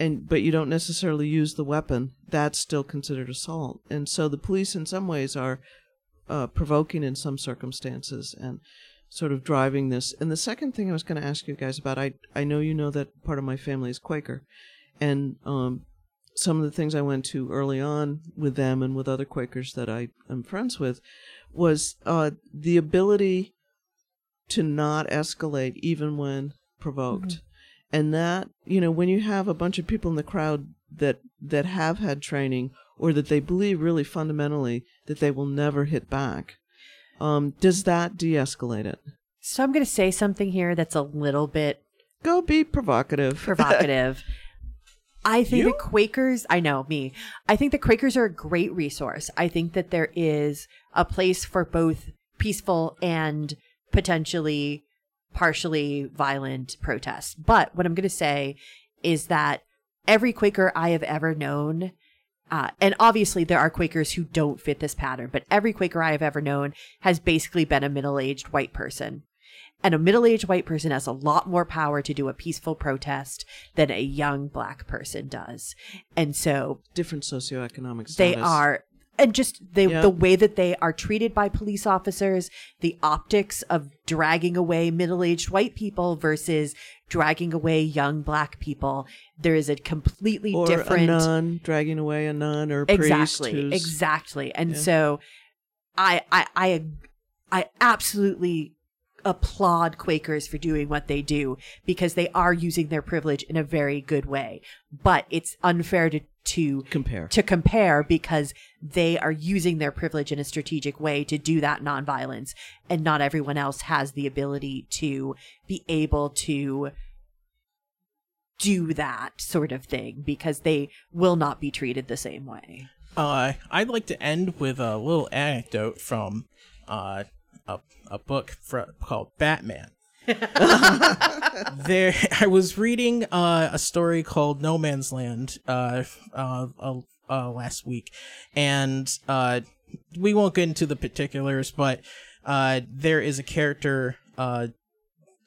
Speaker 3: and but you don't necessarily use the weapon, that's still considered assault. And so the police in some ways are uh, provoking in some circumstances and sort of driving this. And the second thing I was going to ask you guys about, I I know you know that part of my family is Quaker, and um, some of the things I went to early on with them and with other Quakers that I am friends with was uh, the ability to not escalate even when provoked. And that, you know, when you have a bunch of people in the crowd that that have had training or that they believe really fundamentally that they will never hit back, um, does that de-escalate it?
Speaker 4: So I'm going to say something here that's a little bit
Speaker 3: Go be provocative. [LAUGHS]
Speaker 4: provocative. I think the Quakers, I know me, I think the Quakers are a great resource. I think that there is a place for both peaceful and potentially partially violent protests. But what I'm going to say is that every Quaker I have ever known, uh, and obviously there are Quakers who don't fit this pattern, but every Quaker I have ever known has basically been a middle aged white person. And a middle aged white person has a lot more power to do a peaceful protest than a young black person does. And so
Speaker 3: Different socioeconomic status.
Speaker 4: they are and just they,
Speaker 3: Yeah.
Speaker 4: the way that they are treated by police officers, the optics of dragging away middle-aged white people versus dragging away young black people, there is a completely
Speaker 3: or
Speaker 4: different
Speaker 3: a nun dragging away a nun or a priest
Speaker 4: exactly exactly and
Speaker 3: Yeah.
Speaker 4: so I, I i i absolutely applaud quakers for doing what they do because they are using their privilege in a very good way but it's unfair to to
Speaker 3: compare.
Speaker 4: to compare because they are using their privilege in a strategic way to do that nonviolence and not everyone else has the ability to be able to do that sort of thing because they will not be treated the same way.
Speaker 2: Uh, I'd like to end with a little anecdote from uh, a, a book fr- called Batman. [LAUGHS] there, [LAUGHS] I was reading uh, a story called No Man's Land uh, uh, uh, uh, last week, and uh, we won't get into the particulars, but uh, there is a character uh,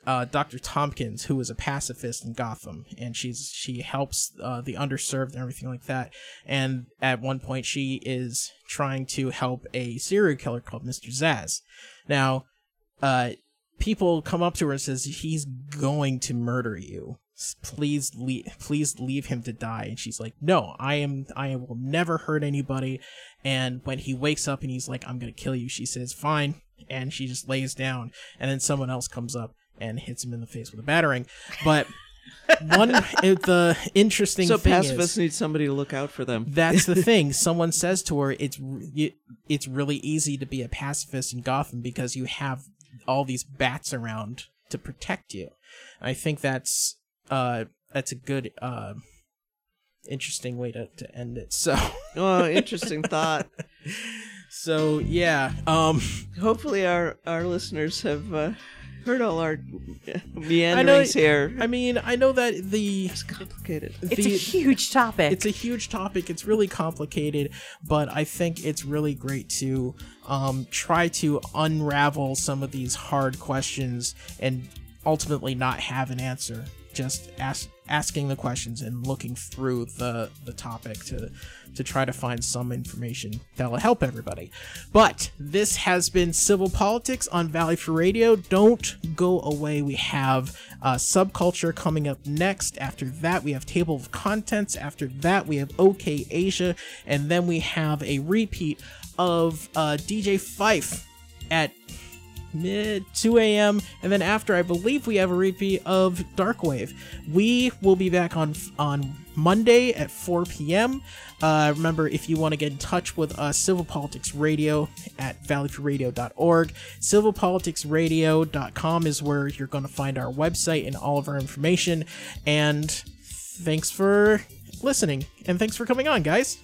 Speaker 2: uh, Dr. Thompkins, who is a pacifist in Gotham, and she's she helps uh, the underserved and everything like that. And at one point, she is trying to help a serial killer called Mr. Zsasz. Now, uh, people come up to her and says he's going to murder you. Please leave, please leave him to die. And she's like, no, I am, I will never hurt anybody. And when he wakes up and he's like, I'm gonna kill you, she says, fine. And she just lays down. And then someone else comes up and hits him in the face with a battering. But [LAUGHS] one, the interesting
Speaker 3: so
Speaker 2: thing
Speaker 3: pacifists
Speaker 2: is,
Speaker 3: need somebody to look out for them. [LAUGHS]
Speaker 2: that's the thing. [LAUGHS] Someone says to her, "It's it's really easy to be a pacifist in Gotham because you have all these bats around to protect you." I think that's uh that's a good uh interesting way to, to end it. So [LAUGHS]
Speaker 3: Oh, interesting thought. [LAUGHS]
Speaker 2: so yeah, um
Speaker 3: Hopefully, our our listeners have uh, heard all our [LAUGHS]
Speaker 2: I know
Speaker 3: meanderings here.
Speaker 2: I mean, I know that the
Speaker 3: It's complicated.
Speaker 4: It's a huge topic.
Speaker 2: It's a huge topic. It's really complicated, but I think it's really great to um, try to unravel some of these hard questions and ultimately not have an answer. Just ask, asking the questions and looking through the, the topic to to try to find some information that will help everybody. But this has been Civil Politics on Valley Free Radio. Don't go away. We have uh, Subculture coming up next. After that, we have Table of Contents. After that, we have OK Asia. And then we have a repeat of uh, DJ Fife at mid 2 a.m. and then after I believe we have a repeat of Darkwave. We will be back on on Monday at 4 p.m. Uh, remember, if you want to get in touch with us, Civil Politics Radio at valleyfreeradio.org. Civilpoliticsradio.com is where you're going to find our website and all of our information. And thanks for listening, and thanks for coming on, guys.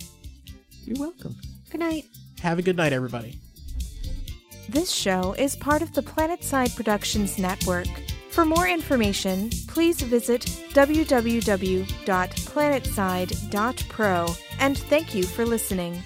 Speaker 3: You're welcome.
Speaker 11: Good night.
Speaker 2: Have a good night, everybody.
Speaker 11: This show is part of the Planetside Productions Network. For more information, please visit www.planetside.pro and thank you for listening.